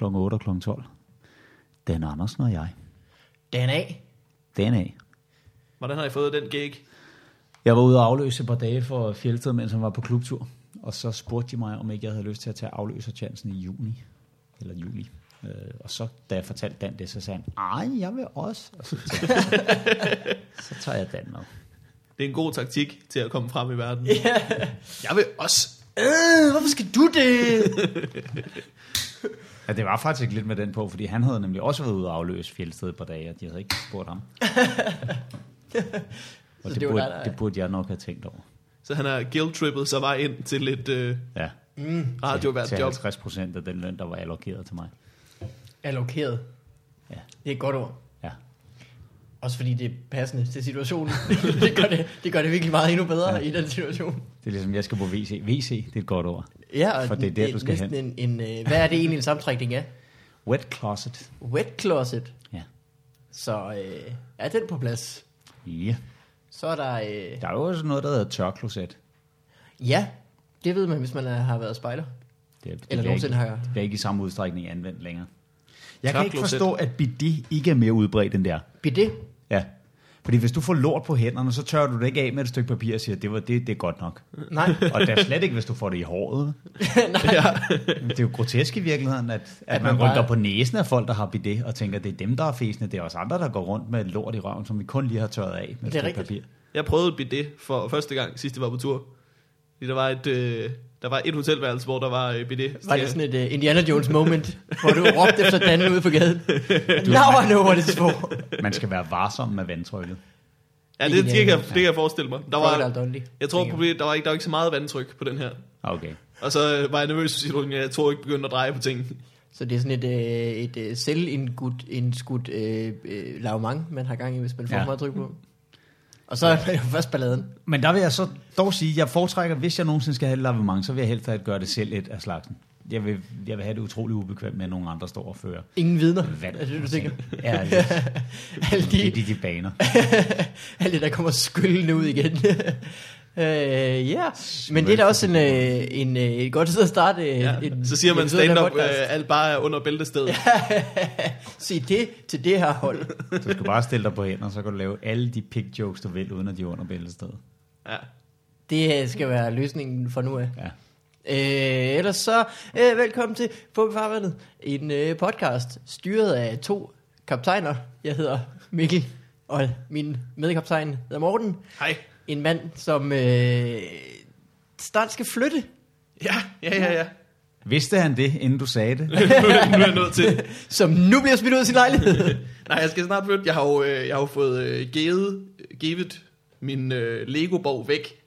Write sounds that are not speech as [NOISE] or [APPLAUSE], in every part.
mellem kl. 8 og kl. 12. Dan Andersen og jeg. Den af. Den af. Hvordan har I fået den gig? Jeg var ude og afløse et par dage for Fjeldsted, mens han var på klubtur. Og så spurgte de mig, om ikke jeg havde lyst til at tage afløserchancen i juni. Eller juli. Øh, og så, da jeg fortalte Dan det, så sagde han, ej, jeg vil også. Og så, jeg, så tager jeg Dan med. Det er en god taktik til at komme frem i verden. Ja. Jeg vil også. Øh, hvorfor skal du det? [LAUGHS] Ja, det var faktisk lidt med den på, fordi han havde nemlig også været ude og afløse Fjeldsted et par dage, og de havde ikke spurgt ham. [LAUGHS] og det, det burde, der- det burde jeg nok have tænkt over. Så han har guilt-trippet sig vej ind til lidt øh, Ja, Mm. radiovært til job. 50 procent af den løn, der var allokeret til mig. Allokeret. Ja. Det er et godt ord. Ja. Også fordi det er passende til situationen. [LAUGHS] det, gør det, det gør det virkelig meget endnu bedre Ja. i den situation. Det er ligesom, jeg skal på WC. WC, det er et godt ord. Ja, og For det er der, du skal næsten En, en, øh, hvad er det egentlig en samtrækning af? Wet closet. Wet closet. Ja. Så øh, er den på plads. Ja. Så er der... Øh, Der er jo også noget, der hedder tørkloset. ja, det ved man, hvis man er, har været spejder. Det, det Eller nogensinde har... Det bliver ikke i samme udstrækning anvendt længere. Jeg kan ikke forstå, at bidet ikke er mere udbredt end der. Bidet. Fordi hvis du får lort på hænderne, så tørrer du det ikke af med et stykke papir og siger, det, var, det, det er godt nok. Nej. Og det er slet ikke, hvis du får det i håret. [LAUGHS] Nej. Det er jo grotesk i virkeligheden, at, at, At man, man bare- rykker på næsen af folk, der har bidet, og tænker, det er dem, der er fæsende. Det er os andre, der går rundt med lort i røven, som vi kun lige har tørret af med et Det er stykke rigtigt. papir. Jeg prøvede et bidet for første gang, sidst jeg var på tur. Fordi der var et, øh, der var et hotelværelse, hvor der var øh, bidet. Var det sådan et uh, Indiana Jones moment, [LAUGHS] hvor du råbte efter Dan ude på gaden? Now I know what it's for. Man skal være varsom med vandtrykket. Ja, det, det, kan, jeg, det kan jeg forestille mig. Der var, jeg tror, problemet, der var ikke, der var ikke så meget vandtryk på den her. Okay. Og så øh, var jeg nervøs for situationen, jeg tror ikke begyndte at dreje på ting. Så det er sådan et, øh, et øh, selvindskudt indskudt, øh, øh, lavmang, man har gang i, hvis man får ja. meget tryk på. Og så er det jo først balladen. Men der vil jeg så dog sige, at jeg foretrækker, hvis jeg nogensinde skal have et lavement, så vil jeg helst at gøre det selv et af slagsen. Jeg vil, jeg vil have det utrolig ubekvemt med, at nogen andre står og fører Ingen vidner, vand. er det, du tænker? Ja. Alle er de, de, de baner. [LAUGHS] alle de, der kommer skyldende ud igen. Øh, ja, men det er da også en, øh, en, øh, et godt sted at starte. øh, Ja. en, Så siger man stand-up, øh, alt bare er under bæltestedet. [LAUGHS] Sig det til det her hold. [LAUGHS] Du skal bare stille dig på hænder, så kan du lave alle de pig jokes, du vil, uden at de er under bæltestedet. Ja. Det øh, skal være løsningen fra nu af. Ja. Øh, ellers så, øh, velkommen til På Farvandet, en øh, podcast styret af to kaptajner. Jeg hedder Mikkel, og min medkaptajn hedder Morten. Hej. En mand, som øh, snart skal flytte. Ja, ja, ja, ja. Vidste han det, inden du sagde det? [LAUGHS] nu er jeg nødt til. [LAUGHS] Som nu bliver smidt ud af sin lejlighed. [LAUGHS] Nej, jeg skal snart flytte. Jeg har jo, øh, jeg har jo fået øh, givet, givet min øh, Lego-borg væk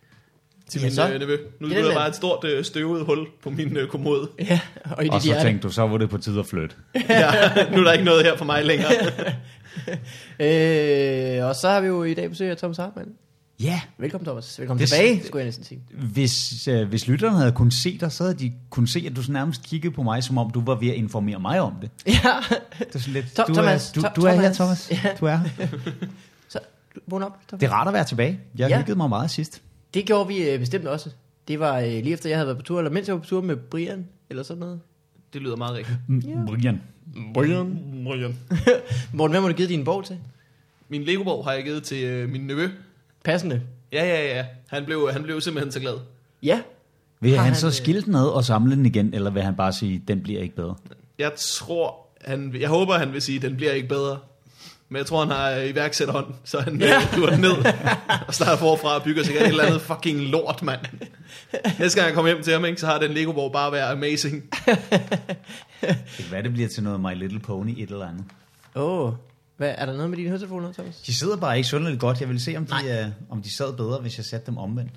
til Ja, min så. øh, nevø. Nu Det er er der bare et stort øh, støvet hul på min øh, kommode. ja, og i Og så tænkte du, så var det på tide at flytte. ja, nu er der ikke noget her for mig længere. Øh, og så har vi jo i dag besøg af Thomas Hartmann. Ja, Velkommen Thomas. Velkommen Det- tilbage, skulle jeg næsten sige. hvis, øh, hvis lytterne havde kunnet se dig, så havde de kunnet se, at du sådan nærmest kiggede på mig, som om du var ved at informere mig om det. Ja, Det er sådan lidt, du, Thomas, er, du, To- du er her, Thomas. Ja. Du er her. [LAUGHS] så vågn op. Thomas. Det er rart at være tilbage. Jeg Ja. hyggede mig meget sidst. Det gjorde vi øh, bestemt også. Det var øh, lige efter, jeg havde været på tur, eller mens jeg var på tur med Brian, eller sådan noget. Det lyder meget rigtigt. Mm, Brian. Brian. Brian. [LAUGHS] Morten, hvem har du givet din bog til? Min Lego-borg har jeg givet til øh, min nevø. Passende. Ja, ja, ja. Han blev, han blev simpelthen så glad. Ja. Vil han, han, så øh, skille den ad og samle den igen, eller vil han bare sige, den bliver ikke bedre? Jeg tror, han, jeg håber, han vil sige, at den bliver ikke bedre. Men jeg tror, han har øh, iværksætterhånd, så han ja. hiver den ned og starter forfra og bygger sikkert et eller andet fucking lort, mand. Næste gang jeg kommer hjem til ham, ikke, så har den Lego-borg bare været amazing. [LAUGHS] Det kan være, det bliver til noget My Little Pony et eller andet. Åh. Oh. Hvad, er der noget med dine høretelefoner, Thomas? De sidder bare ikke synderligt godt. Jeg vil se, om de, uh, om de sad bedre, hvis jeg satte dem omvendt.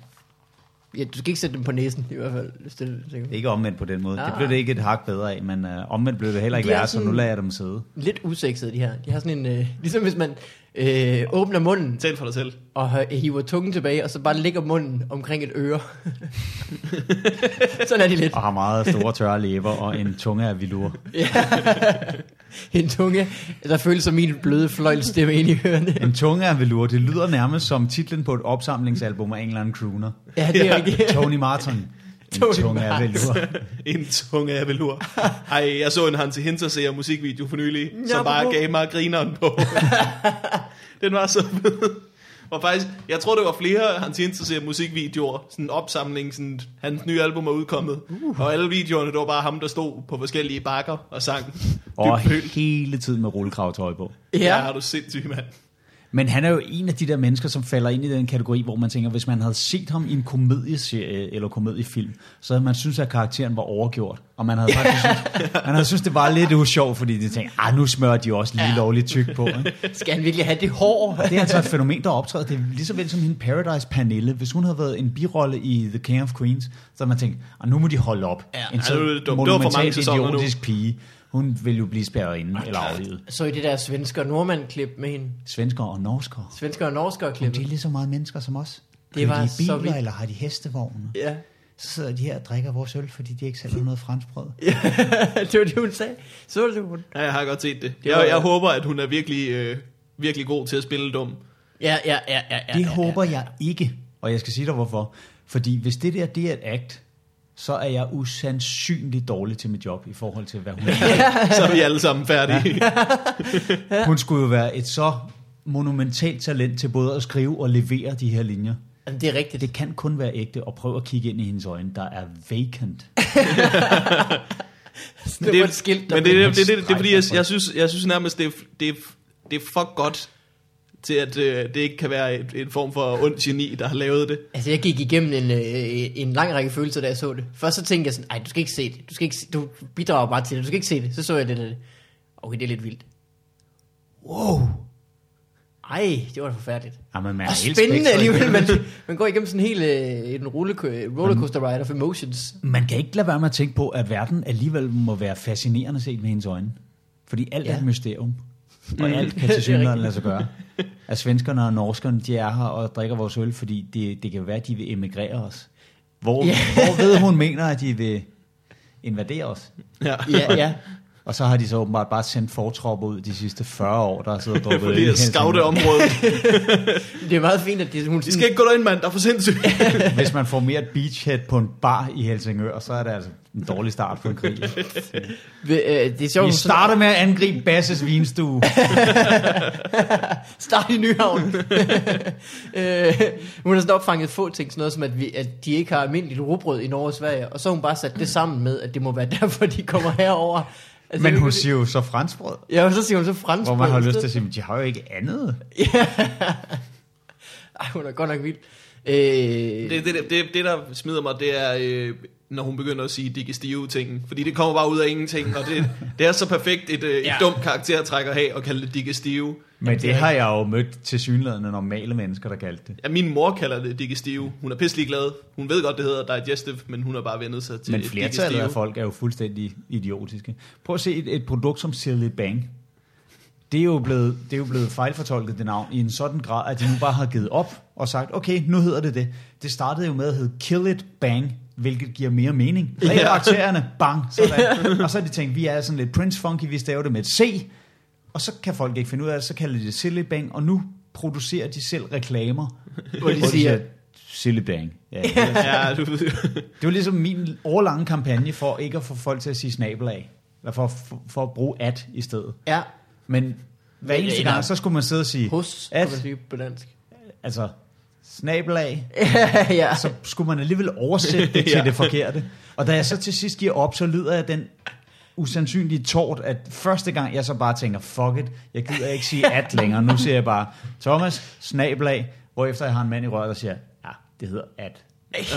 Ja, du skal ikke sætte dem på næsen, i hvert fald. Hvis det, er sikker. Ikke omvendt på den måde. Ah. Det blev det ikke et hak bedre af, men uh, omvendt blev det heller ikke De værre, så nu lader jeg dem sidde. Lidt usexede, de her. De har sådan en... Øh, [LAUGHS] ligesom hvis man øh, åbner munden Tal for dig selv. og hø- hiver tungen tilbage, og så bare lægger munden omkring et øre. [LAUGHS] sådan er de lidt. Og har meget store tørre læber og en tunge af vilur. [LAUGHS] Ja. [LAUGHS] en tunge, der føles som min bløde fløjlstemme ind i ørerne. En tunge af velur, det lyder nærmest som titlen på et opsamlingsalbum af en eller anden crooner. Ja, det er rigtigt. Tony Martin. En [LAUGHS] Tony tung Marks. velur. [LAUGHS] En tung abelur. Ej, jeg så en Hansi Hinterseer musikvideo for nylig, Ja, som bare gav mig grineren på. Den var så fed. Og faktisk, jeg tror, det var flere Hans Hinterseer musikvideoer, sådan en opsamling, sådan, hans nye album er udkommet. Uh. Og alle videoerne, det var bare ham, der stod på forskellige bakker og sang. Og hele tiden med rullekravtøj på. Ja, Ja. er du sindssyg, mand. Men han er jo en af de der mennesker, som falder ind i den kategori, hvor man tænker, hvis man havde set ham i en komedieserie eller komediefilm, så havde man synes at karakteren var overgjort. Og man havde faktisk synes, [LAUGHS] man havde synes, det var lidt usjovt, fordi de tænkte, ah, nu smører de også lige Ja. lovligt tyk på. Ikke? [LAUGHS] Skal han virkelig have det hår? Det er altså et fænomen, der optræder. Det er lige så vel som hende Paradise Pernille. Hvis hun havde været en birolle i The King of Queens, så havde man tænkt, ah, nu må de holde op. Ja. en Ja, så sæsoner nu. idiotisk pige. Hun vil jo blive spærret inde eller aflivet. Så i det der svensker nordmand-klip med hende. Svensker og norskere. Svensker og norskere Men klip. de er lige så meget mennesker som os. Det var de i så biler, vildt. eller har de hestevogne? Ja. Så sidder de her og drikker vores øl, fordi de ikke selv har noget franskbrød. [LAUGHS] det var det, hun sagde. Så var det hun. Ja, jeg har godt set det. Jeg, jeg håber, at hun er virkelig, øh, virkelig god til at spille dum. Ja, ja, ja, ja. ja Det ja, håber jeg ikke. Og jeg skal sige dig hvorfor. Fordi hvis det der det er et act, så er jeg usandsynligt dårlig til mit job i forhold til, hvad hun [LAUGHS] er. Så er vi alle sammen færdige. Hun skulle jo være et så monumentalt talent til både at skrive og levere de her linjer. Jamen, det er rigtigt. Det kan kun være ægte, og prøv at kigge ind i hendes øjne, der er vacant. det, [LAUGHS] det var et skilt, der men det, blev- det, det, det, det, det er fordi, jeg, Strejfer. jeg, synes, jeg synes nærmest, det er, det, er, det er for godt til, at øh, det ikke kan være et, en form for ond geni, der har lavet det. Altså, jeg gik igennem en, øh, en lang række følelser, da jeg så det. Først så tænkte jeg sådan, nej, du skal ikke se det. Du, skal ikke, se- du bidrager bare til det. Du skal ikke se det. Så så jeg det der. Okay, det er lidt vildt. Wow. Ej, det var da forfærdeligt. Jamen, man Og er spændende alligevel. Man, man går igennem sådan en hel øh, en roller- rollercoaster ride of emotions. Man kan ikke lade være med at tænke på, at verden alligevel må være fascinerende set med hendes øjne. Fordi alt ja. er Ja. et mysterium. Og Mm. alt kan til synligheden lade sig gøre. At svenskerne og norskerne, de er her og drikker vores øl, fordi det, det kan være, at de vil emigrere os. Hvor, Ja. hvor ved hun mener, at de vil invadere os? Ja. Ja, ja. Og så har de så åbenbart bare sendt fortropper ud de sidste 40 år, der har siddet og drukket Fordi scoute Helsingør. området. [LAUGHS] Det er meget fint, at det, hun De skal ikke gå derind, mand. Der er for sindssygt. Hvis man får mere et beachhead på en bar i Helsingør, så er det altså en dårlig start på en krig. [LAUGHS] Øh, det er sjovt, Vi starter med at angribe Basses vinstue. [LAUGHS] Start i Nyhavn. [LAUGHS] øh, hun har sådan opfanget få ting, sådan noget som, at, vi, at de ikke har almindeligt rugbrød i Norge og Sverige, og så har hun bare sat det sammen med, at det må være derfor, de kommer herover. Altså, Men det er hun jo- siger jo så franskbrød, Ja, og så siger hun så fransk. hvor man har lyst til at sige, de har jo ikke andet. Ej, hun er godt nok vild. Øh, Det, det, det, det, det, der smider mig, det er, øh, når hun begynder at sige digestive ting. Fordi det kommer bare ud af ingenting, og det, det er så perfekt et, øh, et Ja. dumt karaktertræk at have at kalde det digestive. Men det har jeg jo mødt til synlædende normale mennesker, der kaldte det. Ja, min mor kalder det digestive. Hun er pisselig glad. Hun ved godt, det hedder digestive, men hun har bare vendet sig til Men flertallet digestive. af folk er jo fuldstændig idiotiske. Prøv at se et, et produkt som Silly Bang. Det er, jo blevet, det er jo blevet fejlfortolket det navn i en sådan grad, at de nu bare har givet op og sagt, okay, nu hedder det det. Det startede jo med at hedde Kill It Bang, hvilket giver mere mening. Red Ja. bakterierne, bang, sådan. Og så har de tænkt, vi er sådan lidt Prince Funky, vi staver det med et C. Og så kan folk ikke finde ud af det, så kalder de det Silly Bang, og nu producerer de selv reklamer, hvor de siger, Silly Bang. Ja, det, Ja, du ved det var ligesom min årlange kampagne for ikke at få folk til at sige snabel af. Eller for, for, for at bruge at i stedet. ja, Men hver eneste gang, så skulle man sidde og sige, hos, At- på dansk. altså, snabel af, [LAUGHS] ja. så skulle man alligevel oversætte det [LAUGHS] til Ja. det forkerte. Og da jeg så til sidst giver op, så lyder jeg den usandsynlige tort, at første gang jeg så bare tænker, fuck it, jeg gider ikke sige at [LAUGHS] længere. Nu siger jeg bare, Thomas, snabel af, hvorefter jeg har en mand i røret, der siger, ja, det hedder at.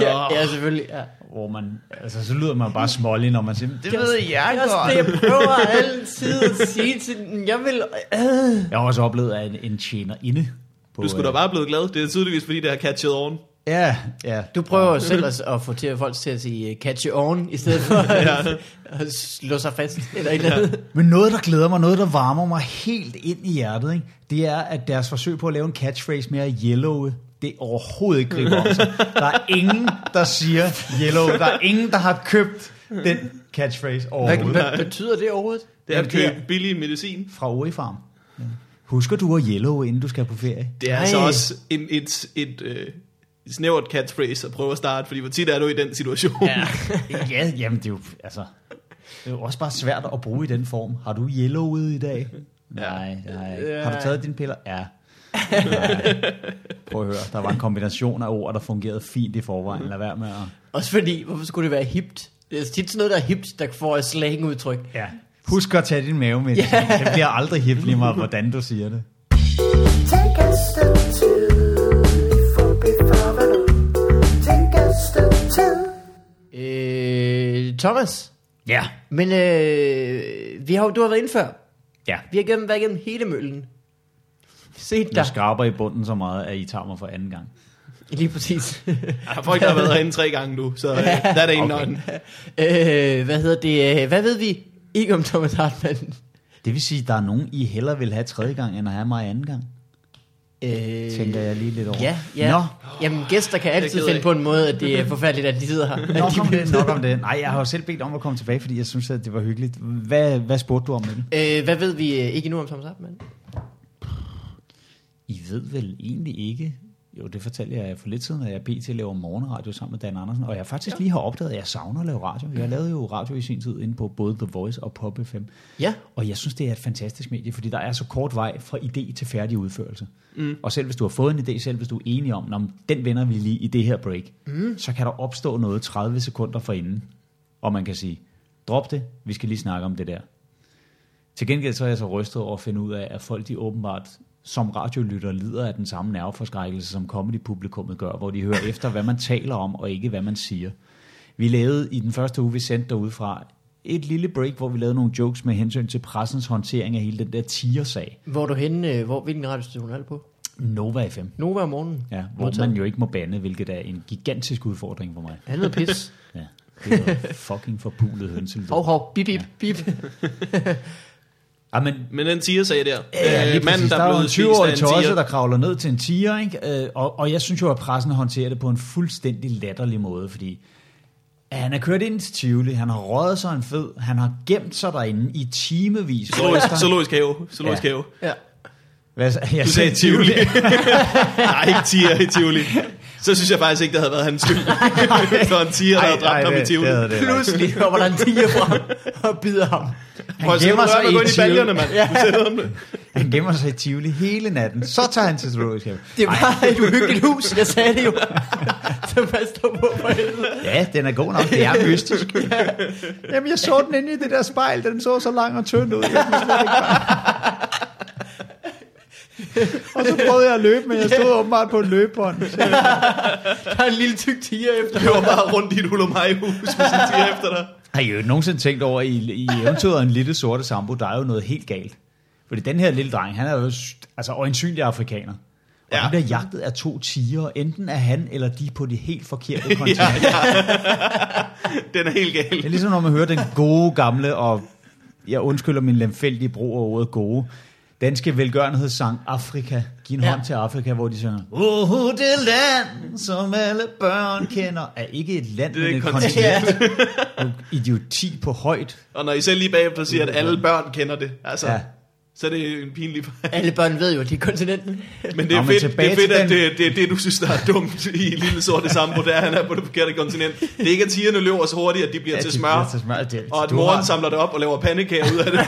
ja, ja, selvfølgelig. Ja. Hvor man, altså, så lyder man bare smålig, når man siger, det ved jeg Det er også det, jeg prøver altid at sige til den. Jeg vil... Øh. Jeg har også oplevet, at en, en tjener inde på... Du skulle da øh, bare blevet glad. Det er tydeligvis, fordi det har catchet on. Ja, ja. Du prøver jo selv at, at få til folk til at sige uh, catch you on, i stedet for [LAUGHS] at, at slå sig fast eller et eller andet. Men noget, der glæder mig, noget, der varmer mig helt ind i hjertet, ikke? det er, at deres forsøg på at lave en catchphrase mere yellow, det er overhovedet ikke griber om sig. Der er ingen, der siger yellow. Der er ingen, der har købt den catchphrase Hvad, overhovedet. hvad betyder det overhovedet? Det er at købe billig medicin. Fra Orifarm. Ja. Husker du at yellow, inden du skal på ferie? Det er Nej. altså også en, et, et, øh, snævert catchphrase at prøve at starte, fordi hvor tit er du i den situation? Ja, [LAUGHS] ja jamen det er jo, altså, det er jo også bare svært at bruge i den form. Har du yellow ude i dag? Nej, nej. Har du taget dine piller? Ja. Nej. Prøv at høre, der var en kombination af ord, der fungerede fint i forvejen. Lad være med at... Også fordi, hvorfor skulle det være hipt? Det er tit sådan noget, der er hipt, der får et slangudtryk. Ja. Husk at tage din mave med. Yeah. Det bliver aldrig hip lige meget, hvordan du siger det. Take a step two. Øh, Thomas, Ja. men øh, vi har, jo- du har været inde før. Ja. Vi har gennem, været igennem hele møllen. Se Jeg der. skraber i bunden så meget, at I tager mig for anden gang. Lige præcis. Er folk, der har været herinde tre gange nu, så øh, der er det en Okay. øh, hvad hedder det? Hvad ved vi ikke om Thomas Hartmann? Det vil sige, at der er nogen, I hellere vil have tredje gang, end at have mig anden gang. Øh, Tænker jeg lige lidt over. Ja, ja. Nå, Jamen, gæster kan altid finde på en måde, at det er forfærdeligt, at de sidder her. nok om det, nok om det. Nej, jeg har jo selv bedt om at komme tilbage, fordi jeg synes, at det var hyggeligt. Hvad, hvad spurgte du om med det? Øh, hvad ved vi øh, ikke nu om Thomas Hartmann? I ved vel egentlig ikke... Jo, det fortalte jeg for lidt siden, at jeg pt. laver morgenradio sammen med Dan Andersen, og jeg faktisk lige har opdaget, at jeg savner at lave radio. Jeg lavede jo radio i sin tid inde på både The Voice og Pop FM. Ja. Og jeg synes, det er et fantastisk medie, fordi der er så kort vej fra idé til færdig udførelse. Mm. Og selv hvis du har fået en idé, selv hvis du er enig om, om den vender vi lige i det her break, mm. så kan der opstå noget 30 sekunder forinden, og man kan sige, drop det, vi skal lige snakke om det der. Til gengæld så er jeg så rystet over at finde ud af, at folk de åbenbart som radiolytter lider af den samme nerveforskrækkelse, som comedy-publikummet gør, hvor de hører [LAUGHS] efter, hvad man taler om, og ikke hvad man siger. Vi lavede i den første uge, vi sendte derudfra, et lille break, hvor vi lavede nogle jokes med hensyn til pressens håndtering af hele den der tiger-sag. Hvor er du henne? øh, Hvor, hvilken radiostation er det på? Nova FM. Nova om morgenen. Ja, hvor Modtaget. man jo ikke må bande, hvilket er en gigantisk udfordring for mig. Hedder pis. [LAUGHS] Ja, det er fucking forpulet hønsel. hov, hov, bip, bip, bip. [LAUGHS] Ja, men Men den tiger sagde der. Ja, Øh, manden, der, der er jo blev en spist af 20-årig en tosse, der kravler ned til en tiger, ikke? Øh, Og, og jeg synes jo, at pressen håndterer det på en fuldstændig latterlig måde, fordi at han er kørt ind til Tivoli, han har røget sig en fed, han har gemt sig derinde i timevis. Zoologisk, zoologisk have. Zoologisk Ja. have. Ja. Hvad, jeg Du sagde Tivoli. [LAUGHS] Nej, ikke tiger i Tivoli. Så synes jeg faktisk ikke, det havde været hans skyld. [LAUGHS] det var en tiger, der havde dræbt ham i Tivoli. det, det, det, Pludselig kommer der en tiger frem og bider ham. Prøv se, gemmer sig i i Tivoli. mand. Ham det. Han gemmer sig i Tivoli hele natten. Så tager han til zoologisk have. Det var et uhyggeligt hus, jeg sagde det jo. [LAUGHS] Så pas dog på for helvede. Ja, den er god nok. Det er mystisk. [LAUGHS] Jamen, jeg så den inde i det der spejl. Den så så lang og tynd ud. Jeg [LAUGHS] og så prøvede jeg at løbe, men jeg stod åbenbart på en løbebånd. [LAUGHS] Der er en lille tyk tiger efter. Det var bare rundt i et hulumaj-hus med sin tiger efter dig. Har I jo nogensinde tænkt over, i, i eventyret en lille sorte sambo, der er jo noget helt galt. Fordi den her lille dreng, han er jo altså øjensynlig afrikaner. Og ja. Ja. han bliver jagtet af to tiger. Enten er han eller de på det helt forkerte kontinent. [LAUGHS] Ja, Den er helt gal. Det er ligesom når man hører den gode gamle, og jeg undskylder min lemfældige brug af ordet gode, danske velgørenhedssang Afrika. Giv en Ja. hånd til Afrika, hvor de synger, Åh, det land, som alle børn kender, er ikke et land, Det er men et kontinent. kontinent. [LAUGHS] Idioti på højt. Og når I selv lige bagefter siger, at alle børn kender det, altså, Ja. Så er det en pinlig fejl. Alle børn ved jo, at de er kontinenten. Men det er Nå, fedt, det er fedt at det, det, er det, du synes, der er dumt i Lille Sorte Sambo, det er, at han er på det forkerte kontinent. Det er ikke, at tigerne løber så hurtigt, at de bliver Ja, til de smør, bliver til smør. Det- og at moren har- samler det op og laver pandekager ud af det.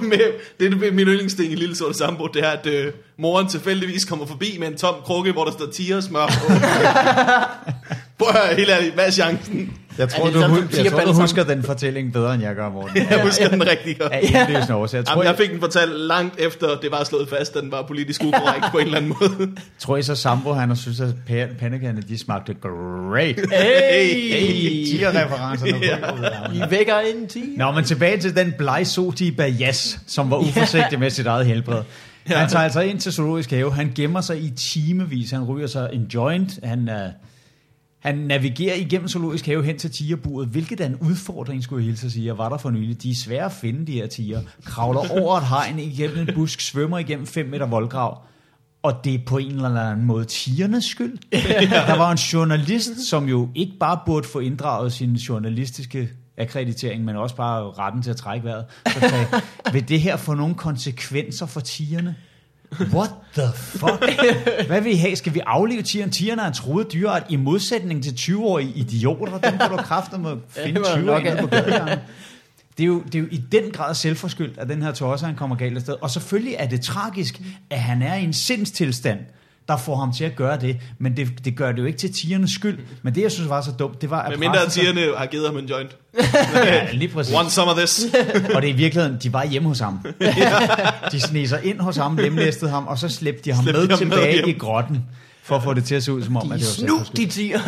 [LAUGHS] med, det er min yndlingsting i Lille Sorte Sambo, det er, at øh, moren tilfældigvis kommer forbi med en tom krukke, hvor der står tigersmør på. [LAUGHS] Prøv at høre, helt ærligt, hvad er chancen? Jeg tror, det du, sådan, hu- som jeg tror, du husker den fortælling bedre, end jeg gør, Morten. Jeg husker den rigtig godt. Indløsende årsager. Jeg tror, Jamen, jeg fik den fortalt langt efter, det var slået fast, at den var politisk ukorrekt på en eller anden måde. [LAUGHS] tror I så Sambo, han har synes, at pa- pandekagerne, de smagte great. Hey! Hey, tigerreferencerne på. I vækker en tiger. Nå, men tilbage til den blegsotige Bajas, som var [LAUGHS] uforsigtig med sit eget helbred. Han tager altså ind til Zoologisk Have. Han gemmer sig i timevis. Han ryger sig en joint. Han, uh, han navigerer igennem Zoologisk Have hen til tigerburet, hvilket er en udfordring, skulle jeg hilse at sige. Jeg var der for nylig. De er svære at finde, de her tiger. Kravler over et hegn igennem en busk, svømmer igennem 5 meter voldgrav. Og det er på en eller anden måde tigernes skyld. [LAUGHS] Der var en journalist, som jo ikke bare burde få inddraget sin journalistiske akkreditering, men også bare retten til at trække vejret. Så sagde, vil det her få nogle konsekvenser for tigerne? What the fuck? [LAUGHS] Hvad vil I have? Skal vi aflive tigeren? Tigeren er en truet dyreart i modsætning til 20-årige idioter. Dem kan du kræfter med [LAUGHS] Ja, finde det var 20 nok, af ja. på. Det er, jo, det er jo i den grad selvforskyldt, at den her tosser, han kommer galt afsted. Og selvfølgelig er det tragisk, at han er i en sindstilstand, der får ham til at gøre det. Men det, det gør det jo ikke til tigernes skyld. Men det, jeg synes var så dumt, det var, at Men mindre at tigerne har givet ham en joint. Ja, [LAUGHS] lige præcis. Want some of this? [LAUGHS] Og det er i virkeligheden, de var hjemme hos ham. [LAUGHS] De sneg sig ind hos ham, lemlæstede ham, og så slæbte de ham Slæbte med de ham med tilbage hjem. i grotten, for at få det til at se ud som om, at De det var snu, selvforskyldt. de tiger.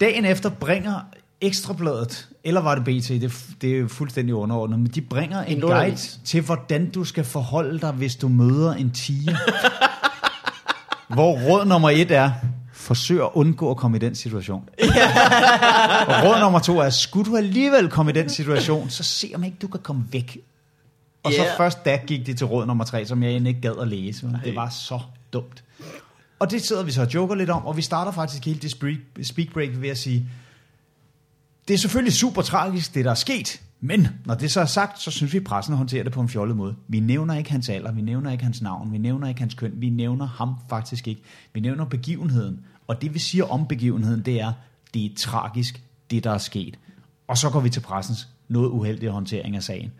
Dagen efter bringer Ekstrabladet, eller var det BT, det, det er jo fuldstændig underordnet, men de bringer en, guide til, hvordan du skal forholde dig, hvis du møder en tiger. [LAUGHS] Hvor råd nummer et er, forsøg at undgå at komme i den situation. [LAUGHS] og råd nummer to er, skulle du alligevel komme i den situation, så se om ikke du kan komme væk. Og så Ja. først da gik de til råd nummer tre, som jeg egentlig ikke gad at læse. Men det var så dumt. Og det sidder vi så og joker lidt om, og vi starter faktisk hele det speak break ved at sige, det er selvfølgelig super tragisk, det der er sket, men når det så er sagt, så synes vi, at pressen håndterer det på en fjollet måde. Vi nævner ikke hans alder, vi nævner ikke hans navn, vi nævner ikke hans køn, vi nævner ham faktisk ikke. Vi nævner begivenheden, og det vi siger om begivenheden, det er, det er tragisk, det der er sket. Og så går vi til pressens noget uheldige håndtering af sagen.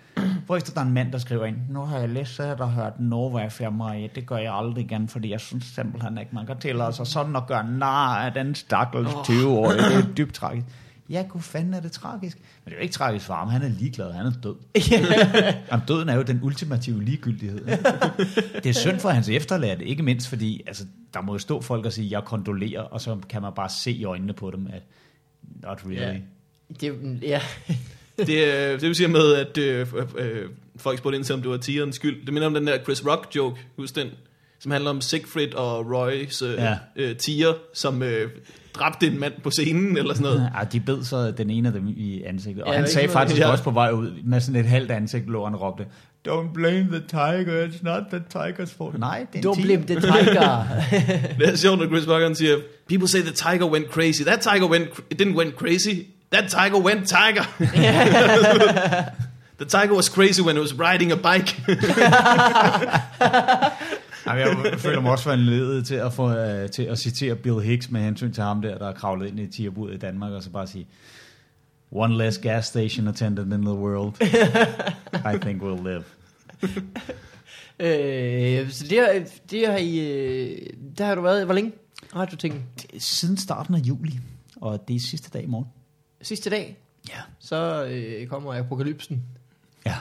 Hvor efter der er en mand, der skriver ind, nu har jeg læst, så der hørt Nova Firma, det gør jeg aldrig igen, fordi jeg synes simpelthen ikke, man kan tillade sig sådan at gøre nar af den stakkels 20-årige. Det er dybt tragisk. Ja, gud fanden er det tragisk. Men det er jo ikke tragisk for ham, han er ligeglad, han er død. [LAUGHS] Jamen, døden er jo den ultimative ligegyldighed. det er synd for hans efterladte, ikke mindst fordi, altså, der må jo stå folk og sige, jeg kondolerer, og så kan man bare se i øjnene på dem, at not really. Ja. Det, ja. [LAUGHS] Det, øh, det vil sige med, at øh, øh, folk spurgte ind til, om det var tigerens skyld. Det minder om den der Chris Rock joke, husk den, som handler om Siegfried og Roys øh, Ja. øh, tiger, som øh, dræbte en mand på scenen, eller sådan noget. Ja, [LAUGHS] de bed så den ene af dem i ansigtet. Og Ja, han sagde noget- faktisk Ja. også på vej ud, med sådan et halvt ansigt, lå han og råbte, Don't blame the tiger, it's not the tiger's fault. Nej, det er Don't tiger. blame the [LAUGHS] tiger. [LAUGHS] Det er sjovt, når Chris Rock han siger, People say the tiger went crazy. That tiger went, it didn't went crazy. That tiger went tiger. the tiger was crazy when it was riding a bike. Jamen, jeg føler mig også for en ledet til at, få, uh, til at citere Bill Hicks med hensyn til ham der, der er kravlet ind i tigerbudet i Danmark, og så bare sige, One less gas station attendant in the world. I think we'll live. [LAUGHS] øh, så det har, det har I, øh, der har du været, hvor længe? Har du tænkt? Siden starten af juli, og det er sidste dag i morgen. Sidste dag, Ja. så øh, kommer apokalypsen. Ja.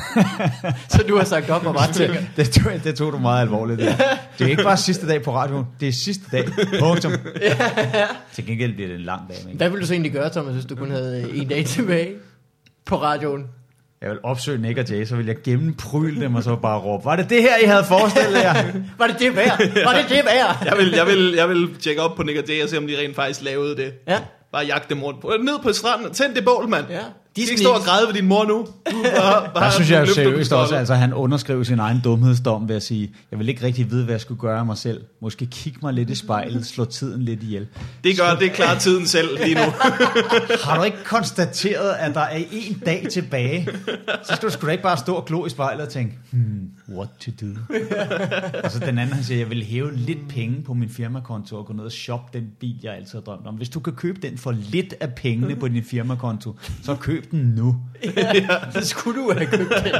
[LAUGHS] Så du har sagt op og bare tænker. Det tog, det tog du meget alvorligt. Det, det er ikke bare sidste dag på radioen, det er sidste dag. Punktum. [LAUGHS] Til gengæld bliver det en lang dag. Men Hvad ville du så egentlig gøre, Thomas, hvis du kun havde en dag tilbage på radioen? jeg vil opsøge Nick og Jay, så vil jeg gennempryl dem og så bare råbe, var det det her, I havde forestillet jer? [LAUGHS] Var det det værd? Var det det værd? jeg, vil, jeg, vil, jeg vil tjekke op på Nick og Jay og se, om de rent faktisk lavede det. Ja. Bare jagte dem rundt på. Ned på stranden, tænd det bål, mand. Ja. De skal ikke stå og græde ved din mor nu. Du bare, [LAUGHS] bare Der synes jeg jo seriøst også, altså han underskrev sin egen dumhedsdom ved at sige, jeg vil ikke rigtig vide, hvad jeg skulle gøre af mig selv. Måske kigge mig lidt i spejlet, slå tiden lidt ihjel. Det gør, det klarer tiden selv lige nu. [LAUGHS] Har du ikke konstateret, at der er en dag tilbage? Så skal du sgu da ikke bare stå og glo i spejlet og tænke, hmm, what to do? og så den anden, han siger, jeg vil hæve lidt penge på min firmakonto og gå ned og shoppe den bil, jeg altid har drømt om. Hvis du kan købe den for lidt af pengene på din firmakonto, så køb den nu. Så [LAUGHS] skulle du have købt den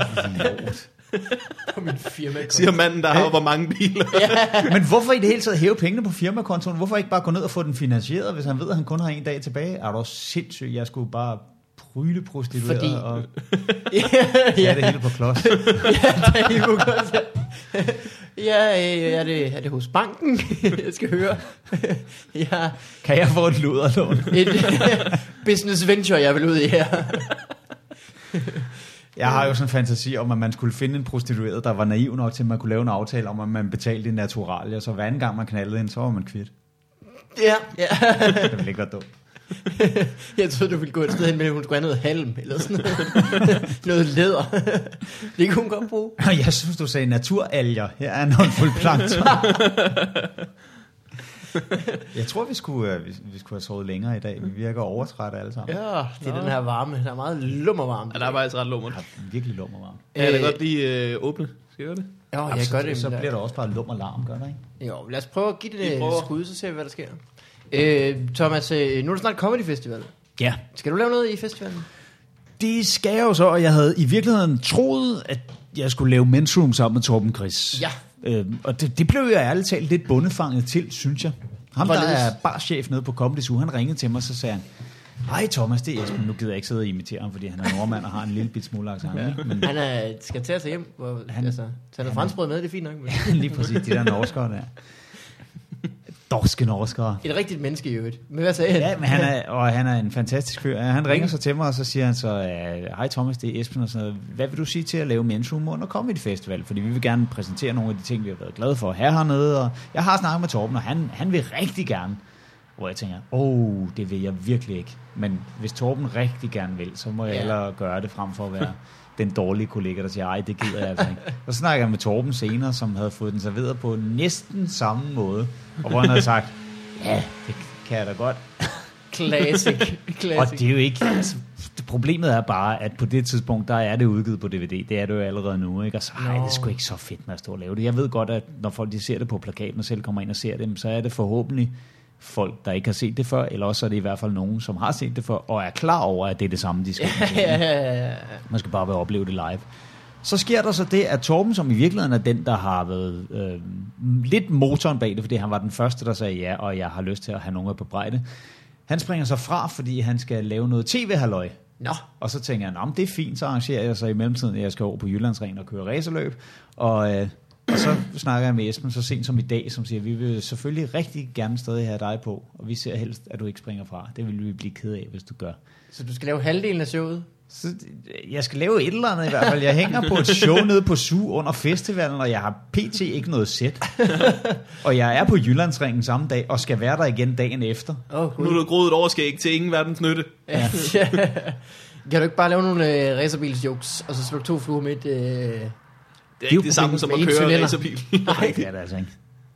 på min firma. Siger manden, der har hvor mange biler. [LAUGHS] Men hvorfor i det hele taget hæve pengene på firmakontoen? Hvorfor ikke bare gå ned og få den finansieret, hvis han ved, at han kun har en dag tilbage? Er du sindssyg? Jeg skulle bare pryle prostitueret Fordi- og ja, [LAUGHS] ja, det hele på klods. [LAUGHS] ja, det er I må godt. Ja, øh, er det, er det hos banken? [LAUGHS] Jeg skal høre. Ja, Kan jeg få et luderlån? et business venture, jeg vil ud i her. Jeg har jo sådan en fantasi om, at man skulle finde en prostitueret, der var naiv nok til, at man kunne lave en aftale om, at man betalte i naturalia, så hver anden gang man knaldede ind, så var man kvidt. Ja, ja. Det ville ikke være dumt. [LAUGHS] Jeg troede, du ville gå et sted hen med, at hun skulle have noget halm, eller sådan noget. [LAUGHS] noget læder. [LAUGHS] Det kunne hun godt bruge. Jeg synes, du sagde naturalger. Her er en håndfuld plankton. Jeg tror, vi skulle, øh, vi, vi skulle have sovet længere i dag. Vi virker overtrætte alle sammen. Ja, det er Nå. den her varme. Der er meget lummervarme. Ja, der er faktisk ret lummer. Jeg har virkelig lummer varm. Ja, jeg kan godt lige øh, åbne. Skal jeg gøre det? Jo, jeg gør det. Så bliver der- der også bare lummer larm, gør der ikke? Jo, lad os prøve at give det et skud, så ser vi, hvad der sker. Øh, Thomas, øh, nu er det snart Comedy Festival. Ja. Skal du lave noget i festivalen? Det skal jeg jo så, og jeg havde i virkeligheden troet, at jeg skulle lave Men's Room sammen med Torben Chris. Ja. Øhm, og det, det blev jeg ærligt talt lidt bundefanget til, synes jeg. Ham, der Hvorledes? er barchef nede på Comedy Zoo, han ringede til mig, så sagde han, Hej Thomas, det er Esben. Nu gider jeg ikke sidde og imitere ham, fordi han er nordmand og har en lille bit smule accent. Ja. Men Han er, skal tage hjem. Hvor, han, Han- altså, tage noget franskbrød med, det er fint nok. Men [LAUGHS] lige præcis de der norskere der. Dorske norskere. et rigtigt menneske i øvrigt. Men hvad sagde han? Ja, men han er, [LAUGHS] og han er en fantastisk fyr. Han ringer så til mig, og så siger han så, hej Thomas, det er Esben, og så noget. hvad vil du sige til at lave Mensum under Comedy Festival? Fordi vi vil gerne præsentere nogle af de ting, vi har været glade for her hernede, og jeg har snakket med Torben, og han, han vil rigtig gerne. Hvor jeg tænker, åh, oh, det vil jeg virkelig ikke. Men hvis Torben rigtig gerne vil, så må jeg Ja. hellere gøre det frem for at være den dårlige kollega, der siger, ej, det gider jeg altså ikke. Og så snakker jeg med Torben senere, som havde fået den serveret på næsten samme måde, og hvor han havde sagt, ja, det kan jeg da godt. Classic. [LAUGHS] Og Classic. det er jo ikke... Altså, problemet er bare, at på det tidspunkt, der er det udgivet på DVD. Det er det jo allerede nu, ikke? Og så ej, det er sgu ikke så fedt med at stå og lave det. Jeg ved godt, at når folk de ser det på plakaten og selv kommer ind og ser det, så er det forhåbentlig folk, der ikke har set det før, eller også er det i hvert fald nogen, som har set det før, og er klar over, at det er det samme, de skal [LAUGHS] se. ja, ja, ja, ja. Man skal bare være opleve det live. Så sker der så det, at Torben, som i virkeligheden er den, der har været øh, lidt motoren bag det, fordi han var den første, der sagde ja, og jeg har lyst til at have nogen på brejde. Han springer så fra, fordi han skal lave noget tv-halløj. Nå, Og så tænker jeg, "Nå, men det er fint, så arrangerer jeg så i mellemtiden, at jeg skal over på Jyllandsringen og køre racerløb. Og, øh, og så snakker jeg med Esben så sent som i dag, som siger, vi vil selvfølgelig rigtig gerne stadig have dig på, og vi ser helst, at du ikke springer fra. Det vil vi blive ked af, hvis du gør. så du skal lave halvdelen af showet? Så jeg skal lave et eller andet i hvert fald. Jeg hænger på et show nede på SU under festivalen, og jeg har pt. ikke noget sæt. [LAUGHS] Og jeg er på Jyllandsringen samme dag, og skal være der igen dagen efter. Åh, Nu er du groet et overskæg til ingen verdens nytte. Ja. [LAUGHS] kan du ikke bare lave nogle øh, racerbilsjokes, og så slå to fluer med et... Øh... Det er ikke det samme som at en køre cylinder. racerbil. [LAUGHS] Nej, det er det altså ikke.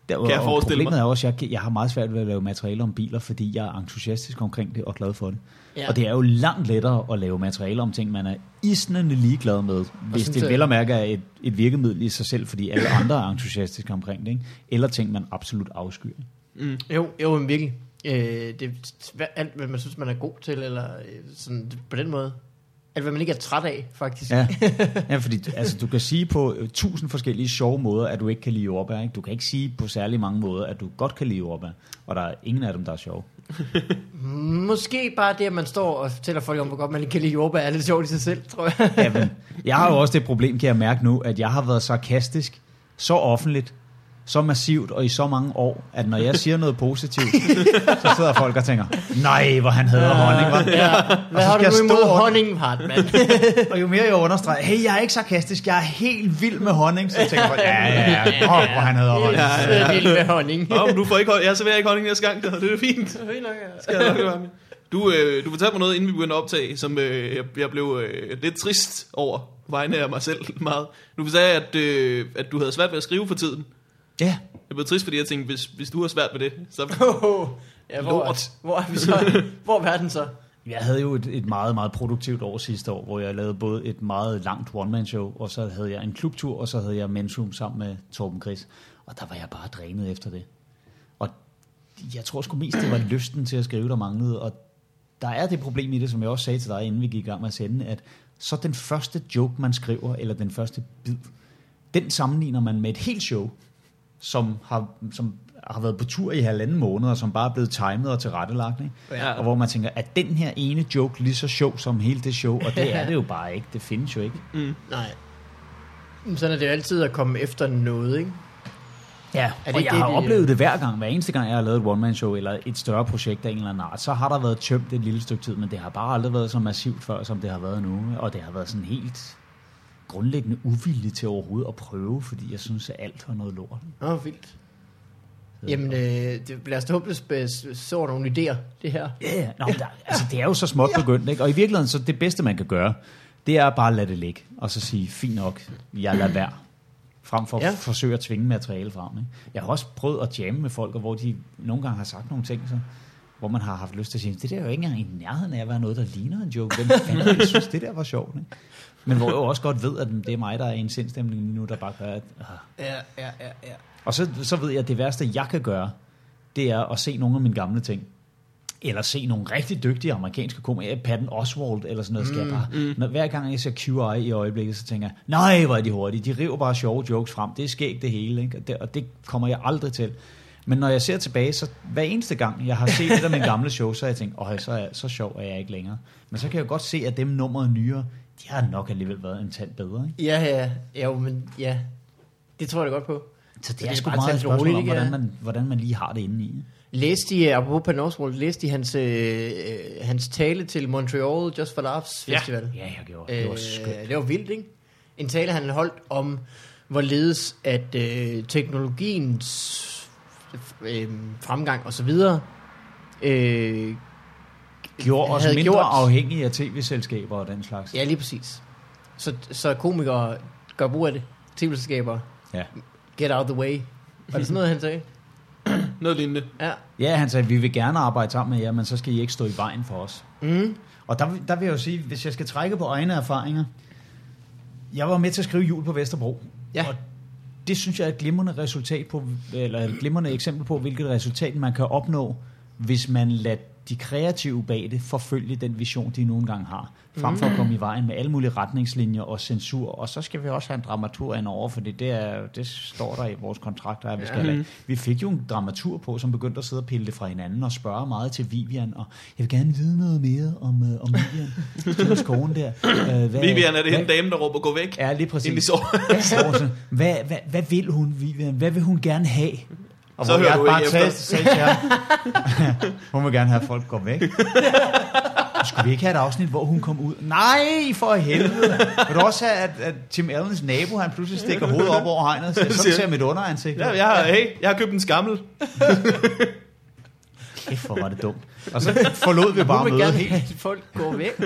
Der, Kan jeg forestille problemet mig. er også, at jeg, jeg har meget svært ved at lave materiale om biler, fordi jeg er entusiastisk omkring det og glad for det. Ja. Og det er jo langt lettere at lave materiale om ting, man er isnende ligeglad med, hvis det vel og mærke er et, et virkemiddel i sig selv, fordi alle [LAUGHS] andre er entusiastiske omkring det, ikke? eller ting, man absolut afskyr. Mm. Jo, jo, men virkelig. Øh, det er alt, hvad man synes, man er god til, eller øh, sådan, på den måde. Alt, hvad man ikke er træt af, faktisk. Ja, [LAUGHS] ja fordi altså, du kan sige på øh, tusind forskellige sjove måder, at du ikke kan lide jordbær. Ikke? Du kan ikke sige på særlig mange måder, at du godt kan lide jordbær, og der er ingen af dem, der er sjove. [LAUGHS] Måske bare det, at man står og fortæller folk om, hvor godt man ikke kan lide jordbær, er lidt sjovt i sig selv, tror jeg. Jamen, jeg har jo også det problem, kan jeg mærke nu, at jeg har været sarkastisk så offentligt, så massivt og i så mange år, at når jeg [LAUGHS] siger noget positivt, så sidder folk og tænker, nej, hvor han hader honning, var. Ja. Hvad så har du nu stå imod og- honning, mand? [LAUGHS] [LAUGHS] Og jo mere jeg understreger, hey, jeg er ikke sarkastisk, jeg er helt vild med honning, så tænker folk, ja, ja, ja, åh, hvor han hader honning. Jeg er så vild med honning. Nå, men du får ikke, jeg serverer ikke honning næste gang, så det er fint. Skal jeg nok. Du, øh, du fortalte mig noget, inden vi begyndte at optage, som øh, jeg, jeg blev øh, lidt trist over vegne af mig selv meget. Du sagde, at, øh, at du havde svært ved at skrive for tiden. Ja, Jeg blev trist, fordi jeg tænkte, hvis, hvis du har svært ved det, så... Oh, [LAUGHS] ja, hvor, Lort. hvor, er vi så? Hvor er verden så? Jeg havde jo et, et meget, meget produktivt år sidste år, hvor jeg lavede både et meget langt one-man-show, og så havde jeg en klubtur, og så havde jeg Mensum sammen med Torben Chris. Og der var jeg bare drænet efter det. Og jeg tror sgu mest, det var lysten til at skrive, der manglede. Og der er det problem i det, som jeg også sagde til dig, inden vi gik i gang med at sende, at så den første joke, man skriver, eller den første bid, den sammenligner man med et helt show, som har, som har været på tur i halvanden måned, og som bare er blevet timet og tilrettelagt. Ikke? Ja. Og hvor man tænker, er den her ene joke lige så sjov som hele det show? Og det er det jo bare ikke. Det findes jo ikke. Nej. Men Sådan er det jo altid at komme efter noget, ikke? Ja, Er og det jeg det, har de- oplevet det hver gang. Hver eneste gang, jeg har lavet et one-man-show eller et større projekt af en eller anden art, så har der været tømt et lille stykke tid, men det har bare aldrig været så massivt før, som det har været nu. Og det har været sådan helt grundlæggende uvilligt til overhovedet at prøve, fordi jeg synes, at alt var noget lort. Åh, oh, vildt. Jamen, øh, det, lad os da håbe, så nogle idéer, det her. Ja, ja. Nå, men der, altså, det er jo så småt begyndt, ikke? Og i virkeligheden, så det bedste, man kan gøre, det er bare at lade det ligge, og så sige, fint nok, jeg lader være. frem for Ja. at forsøge at tvinge materiale frem. Ikke? Jeg har også prøvet at jamme med folk, og hvor de nogle gange har sagt nogle ting, så, hvor man har haft lyst til at sige, det der er jo ikke engang i nærheden af at være noget, der ligner en joke. Hvem fanden synes, det der var sjovt? Ikke? Men hvor jeg jo også godt ved, at det er mig, der er i en sindstemning nu, der bare gør, at... Ah. Ja, ja, ja, ja. Og så, så ved jeg, at det værste, jeg kan gøre, det er at se nogle af mine gamle ting. Eller se nogle rigtig dygtige amerikanske komikere, Patton Oswalt eller sådan noget, skal jeg bare. Når, hver gang jeg ser QI i øjeblikket, så tænker jeg, nej, hvor er de hurtige. De river bare sjove jokes frem. Det er skægt det hele, ikke? Og, det, og det kommer jeg aldrig til. Men når jeg ser tilbage, så hver eneste gang, jeg har set det der med gamle show, så har jeg tænkt, åh, så, er, så sjov er jeg ikke længere. Men så kan jeg godt se, at dem nummeret nyere, de har nok alligevel været en tand bedre. Ikke? Ja, ja, ja, jo, men ja, det tror jeg da godt på. Så det, det er er sgu meget et spørgsmål roligt, om, hvordan Ja. man, hvordan man lige har det inde i. Læste de, apropos Pan Oswald, læste de hans, øh, øh, hans tale til Montreal Just for Laughs Ja. Festival? Ja, jeg gjorde. Det var skønt. Øh, det var vildt, ikke? En tale, han holdt om, hvorledes at øh, teknologiens øh, fremgang og så videre øh, gjorde os havde mindre gjort- afhængige af tv-selskaber og den slags. Ja, lige præcis. Så, så komikere gør brug af det. TV-selskaber, Ja. get out the way. Var det sådan noget, han sagde? [CLEARS THROAT] Noget lignende. Ja. ja, han sagde, vi vil gerne arbejde sammen med jer, men så skal I ikke stå i vejen for os. Mm. Og der, vil- der vil jeg jo sige, hvis jeg skal trække på egne erfaringer, jeg var med til at skrive jul på Vesterbro. Ja. Og det synes jeg er et glimrende resultat på, eller et glimrende eksempel på, hvilket resultat man kan opnå, hvis man lader de kreative bag det forfølge den vision, de nogle gange har. Frem for at komme i vejen med alle mulige retningslinjer og censur. Og så skal vi også have en dramatur ind over, for det, er, det står der i vores kontrakter, at vi skal have. Vi fik jo en dramatur på, som begyndte at sidde og pille det fra hinanden og spørge meget til Vivian. Og jeg vil gerne vide noget mere om, uh, om Vivian. Til skoven der. Uh, hvad, [LAUGHS] Vivian er det hvad- hende dame, der råber, gå væk. Ja, lige præcis. Inden sover. [LAUGHS] Hvad, hvad, hvad vil hun, Vivian? Hvad vil hun gerne have? Og Så hvor hører jeg du bare ikke sagde, efter. sagde til ham, hun vil gerne have, at folk går væk. Skulle vi ikke have et afsnit, hvor hun kom ud? Nej, for helvede. Vil du også have, at, at Tim Allens nabo, han pludselig stikker hovedet op over hegnet siger, sådan ser mit underansigt. Ja, ud." jeg har, hey, jeg har købt en skammel. Kæft, hvor var det dumt. Og så forlod vi bare mødet gerne helt, have, at folk går væk.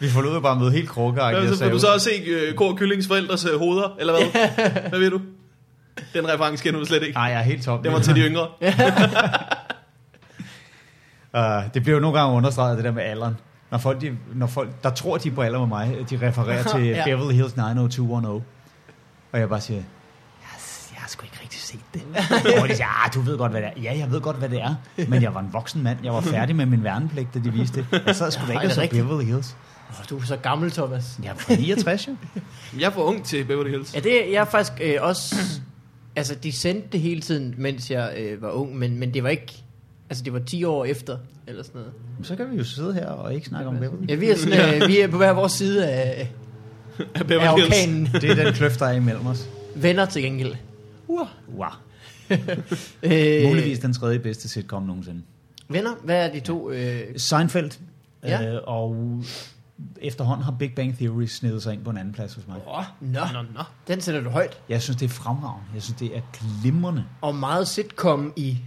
vi forlod jo bare mødet helt Ja, krukkeagtigt. og så sagde, du så også se uh, Kåre Kyllings forældres uh, hoveder, eller hvad? hvad ved du? Den reference kender du slet ikke. Nej, jeg er helt tom. Det var til de yngre. [LAUGHS] Uh, det bliver jo nogle gange understreget, det der med alderen. Når folk, de, når folk der tror, de er på alder med mig, de refererer [LAUGHS] til Ja. Beverly Hills 90210. Og jeg bare siger, jeg, har sgu ikke rigtig set det. [LAUGHS] og de siger, ah, du ved godt, hvad det er. Ja, jeg ved godt, hvad det er. Men jeg var en voksen mand. Jeg var færdig med min værnepligt, da de viste det. Jeg sad sgu da ikke og det så? Beverly Hills. Oh, du er så gammel, Thomas. Jeg er fra 69, jo. Jeg er for ung til Beverly Hills. Ja, det jeg er faktisk øh, også... altså, de sendte det hele tiden, mens jeg øh, var ung, men, men det var ikke... Altså, det var 10 år efter, eller sådan noget. Så kan vi jo sidde her og ikke snakke om Beverly Ja, vi er, sådan, øh, vi er på hver vores side af, Af Beverly orkanen. Det er den kløft, der er imellem os. Venner til gengæld. Wow. [LAUGHS] Øh, Muligvis den tredje bedste sitcom nogensinde. Venner, hvad er de to? Øh, Seinfeld. Ja. Øh, og efterhånden har Big Bang Theory snedet sig ind på en anden plads hos mig. åh, nå, Nå, nå. den sætter du højt. Jeg synes, det er fremragende. Jeg synes, det er glimrende. Og meget sitcom i...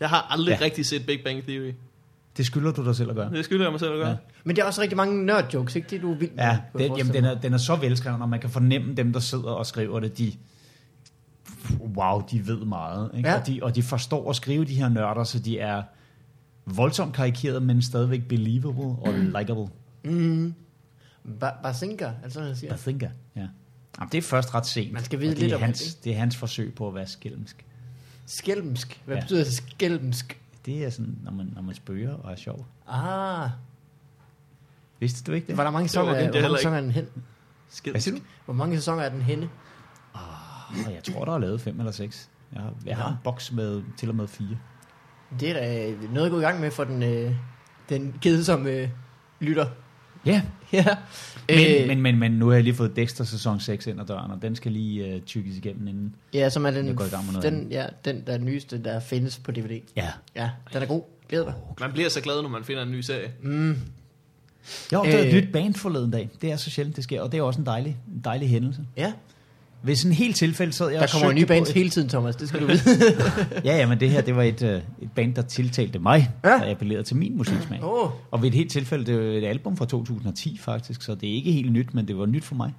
Jeg har aldrig Ja. rigtig set Big Bang Theory. Det skylder du dig selv at gøre. Det skylder jeg mig selv at gøre. Ja. Men der er også rigtig mange nerd-jokes, ikke? Det er du vild med, Ja, den, jamen, den, er, den er så velskrevet, og man kan fornemme dem, der sidder og skriver det, de, wow, de ved meget. Ikke? Ja. Og, de, og de forstår at skrive de her nørder, så de er voldsomt karikeret, men stadigvæk believable og [CLEARS THROAT] likable. Mm. Ba- Basinga, altså han siger. Bathinga, ja. Jamen, det er først ret sent. Man skal vide lidt er om hans, det, det er hans forsøg på at være skælmsk. Skælmsk. Hvad Ja. betyder det skælmsk? Det er sådan, når man, når man spøger og er sjov. Ah, Vidste du ikke det? var der mange sæsoner, det er hvor mange sæsoner er den hen? Skid. Hvad siger du? Hvor mange sæsoner er den henne? Og jeg tror, der er lavet fem eller seks. Jeg har, jeg har en boks med til og med fire. Det er da noget at gå i gang med for den, øh, den kedsomme øh, lytter. Ja, Ja. men, Øh, men, men, men nu har jeg lige fået Dexter sæson 6 ind ad døren, og den skal lige uh, tykkes igennem inden. ja, som er den, Jeg går i gang med noget den, ja, den der nyeste, der findes på DVD. Ja. Ja, den er god. Glæder dig. Man bliver så glad, når man finder en ny serie. Mm. Jeg opdagede Øh. et nyt band forleden dag. Det er så sjældent, det sker, og det er også en dejlig, en dejlig hændelse. Ja, Sådan en helt tilfælde sad jeg der og kommer nye bands et- hele tiden, Thomas. Det skal du vide. [LAUGHS] Ja, ja, men det her, det var et, uh, et band, der tiltalte mig, Ja. der appellerede til min musiksmag. Åh, Og ved et helt tilfælde, det var et album fra 2010 faktisk, så det er ikke helt nyt, men det var nyt for mig.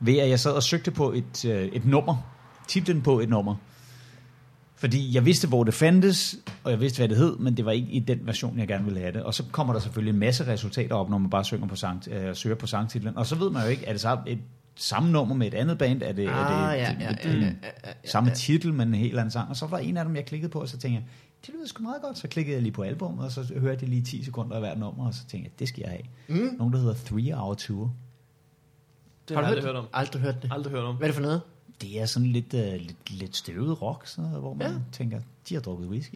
ved at jeg sad og søgte på et, øh, et nummer, titlen på et nummer. Fordi jeg vidste, hvor det fandtes, og jeg vidste, hvad det hed, men det var ikke i den version, jeg gerne ville have det. Og så kommer der selvfølgelig en masse resultater op, når man bare synger på sang, øh, søger på sangtitlen. Og så ved man jo ikke, er det så et samme nummer med et andet band? Er det, Ah, er det ja, et, ja, et, ja, en ja, ja, ja, samme titel, men en helt anden sang? Og så var en af dem, jeg klikkede på, og så tænkte jeg, det lyder sgu meget godt. Så klikkede jeg lige på albumet, og så hørte jeg lige 10 sekunder af hvert nummer, og så tænkte jeg, det skal jeg have. Mm. Nogen, der hedder Three Hour Tour. Det Har har du hørt aldrig hørt om. Aldrig hørt det. Aldrig hørt om. Hvad er det for noget? Det er sådan lidt, uh, lidt, lidt støvet rock, sådan noget, hvor man Ja. tænker, de har drukket whisky.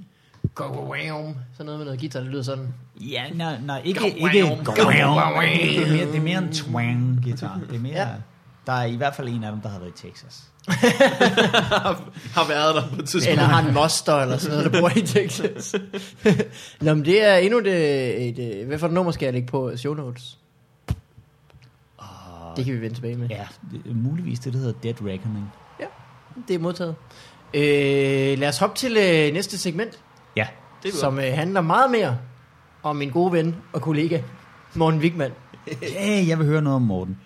Go wham. Sådan noget med noget guitar, det lyder sådan. Ja, nej, nej ikke, Go ikke wham, go go wham. wham. det, er mere, det er mere en twang guitar. Det er mere, Ja. ja. Der er i hvert fald en af dem, der har været i Texas. [LAUGHS] har været der på et tidspunkt. Eller har en moster eller sådan noget, der bor i Texas. Nå, men det er endnu et, et, et hvad for et nummer skal jeg lægge på show notes? Og, Det kan vi vende tilbage med. ja, det muligvis det, der hedder Dead Reckoning. Det er modtaget. Øh, lad os hoppe til øh, næste segment, Ja, Det er som øh, handler meget mere om min gode ven og kollega, Morten Wigman. ja jeg vil høre noget om Morten.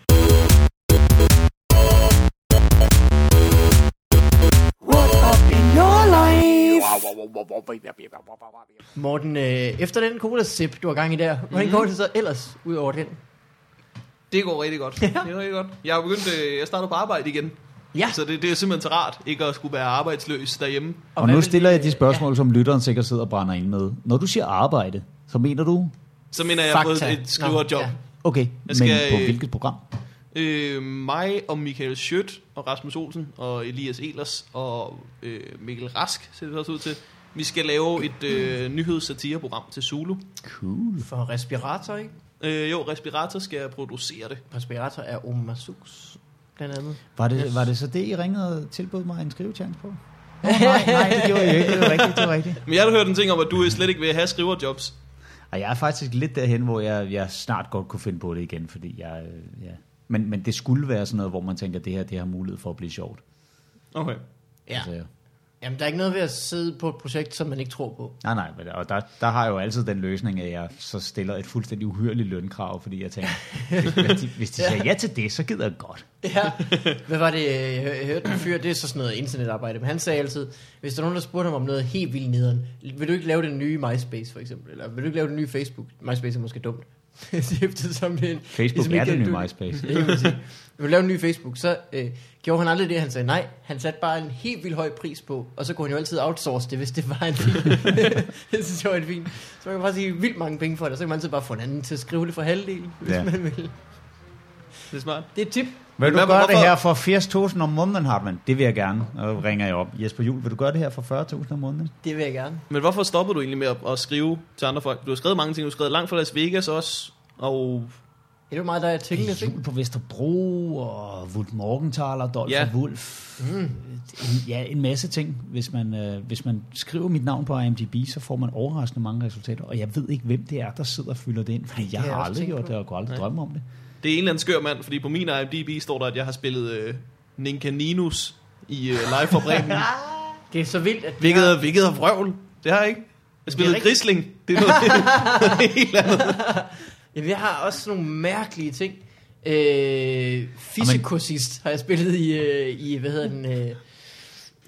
Morten, øh, efter den cola sip, du har gang i der, hvordan går det så ellers ud over den? Det går rigtig godt. Det går rigtig godt. Jeg har begyndt, øh, jeg startede på arbejde igen. Ja, Så det, det er simpelthen så rart, ikke at skulle være arbejdsløs derhjemme. Og, hvad nu stiller jeg de spørgsmål, som lytteren sikkert sidder og brænder ind med. Når du siger arbejde, så mener du, Så mener jeg, at jeg har fået et skriverjob. Ja. okay, Jeg skal, men på øh, hvilket program? Øh, mig og Michael Schødt og Rasmus Olsen og Elias Elers og øh, Mikkel Rask ser det også ud til. Vi skal lave et øh, nyhedssatireprogram til Zulu. Cool. For respirator, ikke? Øh, jo, Respirator skal producere det. Respirator er Omasus, blandt andet. Var det, var det så det, I ringede og tilbød mig en skrivetjans på? Oh, [LAUGHS] nej, nej, det gjorde jeg ikke. Det var rigtigt, det var rigtigt. Men jeg har hørt en ting om, at du slet ikke vil have skriverjobs. Og jeg er faktisk lidt derhen, hvor jeg, jeg snart godt kunne finde på det igen, fordi jeg, øh, ja. Men, men det skulle være sådan noget, hvor man tænker, det her det har mulighed for at blive sjovt. Okay. Ja. Altså, Jamen, der er ikke noget ved at sidde på et projekt, som man ikke tror på. nej, nej, men- og der, der har jeg jo altid den løsning, at jeg så stiller et fuldstændig uhyrligt lønkrav, fordi jeg tænker, [LAUGHS] hvis de, hvis de siger ja til det, så gider jeg godt. Ja. Hvad var det, jeg hørte en fyr, det er så sådan noget internetarbejde, men han sagde altid, hvis der er nogen, der spurgte ham om noget helt vildt nederen, vil du ikke lave den nye MySpace for eksempel, eller vil du ikke lave den nye Facebook? MySpace er måske dumt. [LAUGHS] Det er en, Facebook ligesom er det nye MySpace. Man sige. Vil lave en ny Facebook, så øh, gjorde han aldrig det, han sagde nej. Han satte bare en helt vildt høj pris på, og så kunne han jo altid outsource det, hvis det var en fin. [LAUGHS] [LAUGHS] det synes jeg var fint. Så man kan bare sige vildt mange penge for det, og så kan man altid bare få en anden til at skrive det for halvdelen, hvis Ja. man vil. Det er smart. Det er et tip. Vil du Hvad- gøre det her for 80.000 om måneden, Hartmann? Det vil jeg gerne. Og ringer jeg op. Jesper Jul, vil du gøre det her for 40.000 om måneden? Det vil jeg gerne. Men hvorfor stopper du egentlig med at, at skrive til andre folk? Du har skrevet mange ting. Du har skrevet langt fra Las Vegas også. Og Det er jo meget, der er tingene, ikke? Jul på Vesterbro, og Wult Morgenthaler, Dolph Ja. ja. Wolf. Mm. En, ja, en masse ting. Hvis man, øh, hvis man skriver mit navn på IMDb, så får man overraskende mange resultater. Og jeg ved ikke, hvem det er, der sidder og fylder det ind. Fordi jeg har jeg har også aldrig gjort på. det, og går aldrig Nej. drømme om det. Det er en eller anden skør mand, fordi på min IMDb står der, at jeg har spillet øh, Ninus i øh, Live for Bremen. [LAUGHS] Det er så vildt, at hvilket, har- hvilket er vrøvl. Det har jeg ikke. Jeg spillede rigtigt. Grisling. Det er noget [LAUGHS] [LAUGHS] helt andet. Jamen, jeg har også nogle mærkelige ting. Øh, Fysikosist har jeg spillet i, øh, i hvad hedder den, øh,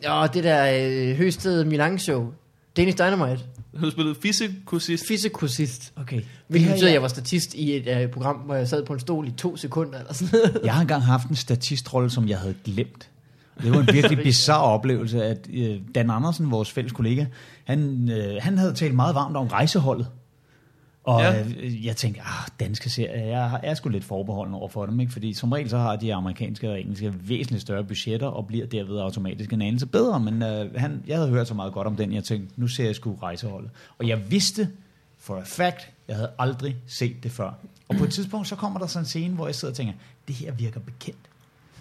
ja, det der øh, Høsted Milan show. Danish Dynamite. Du har spillet Fysikusist. Fysikosist. Okay. Hvilket betyder, at jeg var statist i et øh, program, hvor jeg sad på en stol i to sekunder eller sådan noget. Jeg har engang haft en statistrolle, som jeg havde glemt. Det var en virkelig [LAUGHS] bizarre oplevelse, at øh, Dan Andersen, vores fælles kollega, han, øh, han havde talt meget varmt om rejseholdet. Og Ja. øh, jeg tænkte, ah, danske serier, jeg er sgu lidt forbeholden over for dem, ikke? fordi som regel så har de amerikanske og engelske væsentligt større budgetter, og bliver derved automatisk en anelse bedre, men øh, han, jeg havde hørt så meget godt om den, jeg tænkte, nu ser jeg sgu rejseholdet. Og jeg vidste for a fact, jeg havde aldrig set det før. Og på et tidspunkt, så kommer der sådan en scene, hvor jeg sidder og tænker, det her virker bekendt.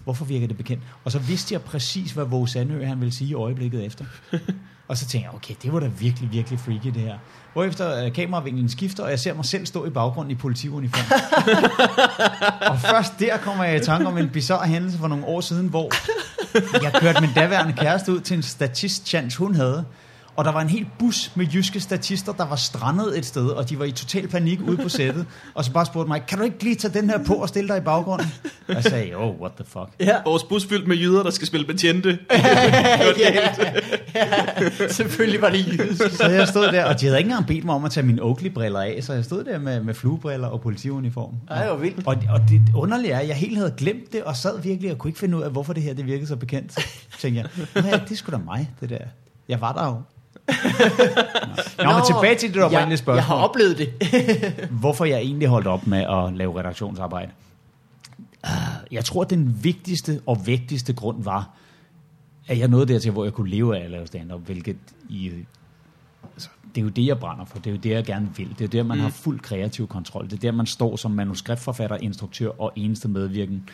Hvorfor virker det bekendt? Og så vidste jeg præcis, hvad Våge Sandø han ville sige i øjeblikket efter. Og så tænker jeg, okay, det var da virkelig, virkelig freaky det her. Hvorefter øh, kameravinklen skifter, og jeg ser mig selv stå i baggrunden i politiuniform. [LAUGHS] og først der kommer jeg i tanke om en bizarre hændelse for nogle år siden, hvor jeg kørte min daværende kæreste ud til en statistchance, hun havde. Og der var en hel bus med jyske statister, der var strandet et sted, og de var i total panik ude på sættet. [LAUGHS] Og så bare spurgte mig, kan du ikke lige tage den her på og stille dig i baggrunden? Og jeg sagde, oh, what the fuck. Ja. Vores bus fyldt med jyder, der skal spille betjente. [LAUGHS] ja, ja, selvfølgelig var det jysk. Så jeg stod der, og de havde ikke engang bedt mig om at tage mine Oakley-briller af, så jeg stod der med, med fluebriller og politiuniform. Ej, hvor vildt. Og, og det underlige er, at jeg helt havde glemt det, og sad virkelig og kunne ikke finde ud af, hvorfor det her det virkede så bekendt. Så tænkte jeg, "Nå ja, det er sgu da mig, det der. Jeg var der jo. Nå, Nå men tilbage til det oprindelige spørgsmål. jeg har oplevet det. [LAUGHS] hvorfor jeg egentlig holdt op med at lave redaktionsarbejde. Ah, Jeg tror, den vigtigste og vigtigste grund var, at jeg nåede dertil, hvor jeg kunne leve af at lave stand-up, hvilket i, altså, det er jo det, jeg brænder for. Det er jo det, jeg gerne vil. Det er der, man mm. har fuld kreativ kontrol. Det er der, man står som manuskriptforfatter, instruktør og eneste medvirken.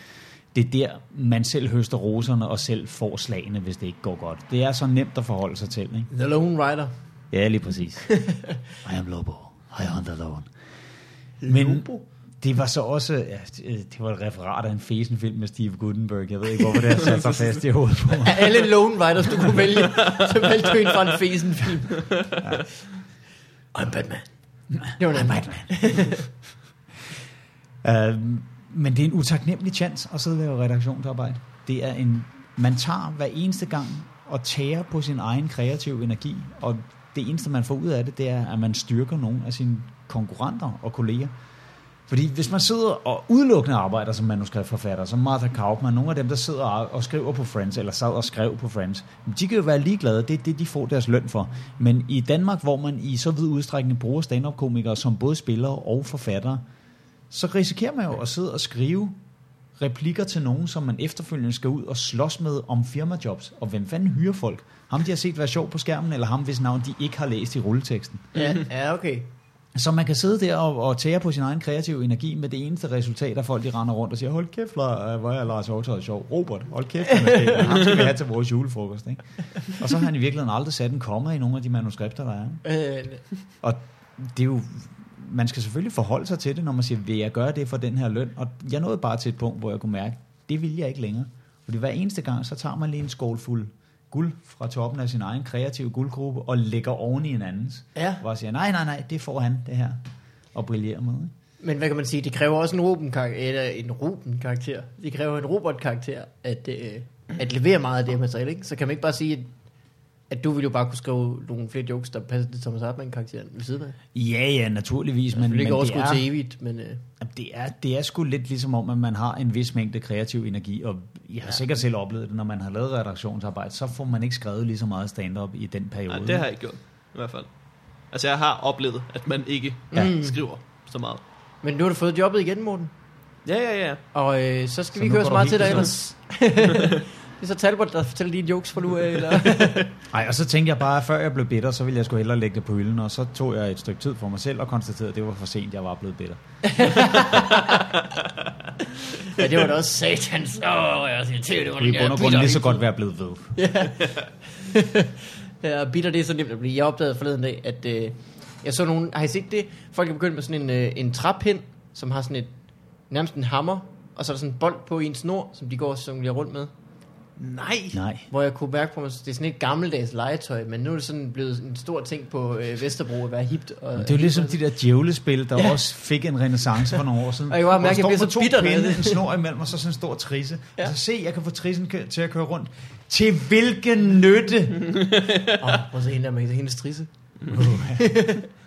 Det er der, man selv høster roserne og selv får slagene, hvis det ikke går godt. Det er så nemt at forholde sig til. Ikke? The Lone Rider. Ja, lige præcis. [LAUGHS] I am Lobo. I hunt alone. Men Lobo? det var så også, ja, det var et referat af en fesen-film med Steve Gutenberg. Jeg ved ikke, hvorfor det har sat sig [LAUGHS] fast i hovedet på mig. Af [LAUGHS] alle Lone Riders, du kunne vælge, så valgte du en fra en fesen-film. I'm Batman. Det var en Batman. Uh, men det er en utaknemmelig chance at sidde og lave redaktionsarbejde. Det er en, man tager hver eneste gang og tager på sin egen kreative energi, og det eneste, man får ud af det, det er, at man styrker nogle af sine konkurrenter og kolleger. Fordi hvis man sidder og udelukkende arbejder som manuskriptforfatter, som Martha Kaufman, nogle af dem, der sidder og og skriver på Friends, eller sad og skrev på Friends, de kan jo være ligeglade, det er det, de får deres løn for. Men i Danmark, hvor man i så vid udstrækning bruger stand-up-komikere som både spillere og forfattere, så risikerer man jo at sidde og skrive replikker til nogen, som man efterfølgende skal ud og slås med om firmajobs. Og hvem fanden hyrer folk? Ham, de har set være sjov på skærmen, eller ham, hvis navn de ikke har læst i rulleteksten. Ja, ja, okay. Så man kan sidde der og, og tære på sin egen kreative energi med det eneste resultat, at folk de render rundt og siger, hold kæft, Lars, hvor er Lars Hjortøj sjov. Robert, hold kæft, han er skæg. ham skal vi have til vores julefrokost. Ikke? Og så har han i virkeligheden aldrig sat en komma i nogle af de manuskripter, der er. Øh, Og det er jo, man skal selvfølgelig forholde sig til det, når man siger, vil jeg gøre det for den her løn? Og jeg nåede bare til et punkt, hvor jeg kunne mærke, det vil jeg ikke længere. Fordi hver eneste gang, så tager man lige en skål fuld guld fra toppen af sin egen kreative guldgruppe og lægger oven i en andens. Ja. Hvor jeg siger, nej, nej, nej, det får han, det her. Og brillerer med. Ikke? Men hvad kan man sige, det kræver også en Ruben-karakter, eller en Ruben-karakter. Det kræver en Robert-karakter, at, øh, at levere meget af det her materiale, ikke? Så kan man ikke bare sige, at, at du ville jo bare kunne skrive nogle flere jokes, der passer til Thomas Hartmann-karakteren ved siden af. Ja, ja, naturligvis. Men, Men, ikke det, overskud er, til evigt, men... Øh, det, er, det er sgu lidt ligesom om, at man har en vis mængde kreativ energi, og jeg har ja. sikkert selv oplevet det, når man har lavet redaktionsarbejde, så får man ikke skrevet lige så meget stand-up i den periode. Nej, det har jeg ikke gjort, i hvert fald. Altså, jeg har oplevet, at man ikke Ja. ja. skriver så meget. men nu har du fået jobbet igen, Morten. Ja, ja, ja. Og øh, så skal Så vi går så meget til dig ellers. [LAUGHS] det er så Talbot, der fortæller dine jokes for nu af, eller? [LAUGHS] Ej, og så tænkte jeg bare, at før jeg blev bitter, så ville jeg sgu hellere lægge det på hylden, og så tog jeg et stykke tid for mig selv og konstaterede, at det var for sent, jeg var blevet bitter. [LAUGHS] ja, det var da også satans. Åh, jeg siger til, det var Det er i bund og grund lige så godt være blevet ved. [LAUGHS] Ja, bitter det er så nemt at blive. Jeg opdagede forleden dag, at øh, jeg så nogen, har I set det? Folk er begyndt med sådan en, øh, en træpind, som har sådan et, nærmest en hammer, og så er der sådan en bold på en snor, som de går og jonglerer rundt med. Nej. Nej. Hvor jeg kunne mærke på mig, det er sådan et gammeldags legetøj, men nu er det sådan blevet en stor ting på øh, Vesterbro at være hipt. Og, Det er jo ligesom de der djævlespil, der ja. også fik en renaissance for nogle år siden. [LAUGHS] Og jeg Hvor mærke, jeg står bliver så bitter, pinde, en snor imellem, og så sådan en stor trisse. Ja. Altså se, jeg kan få trissen til at køre rundt. Til hvilken nytte? [LAUGHS] Åh, prøv at se hende der med hendes trisse.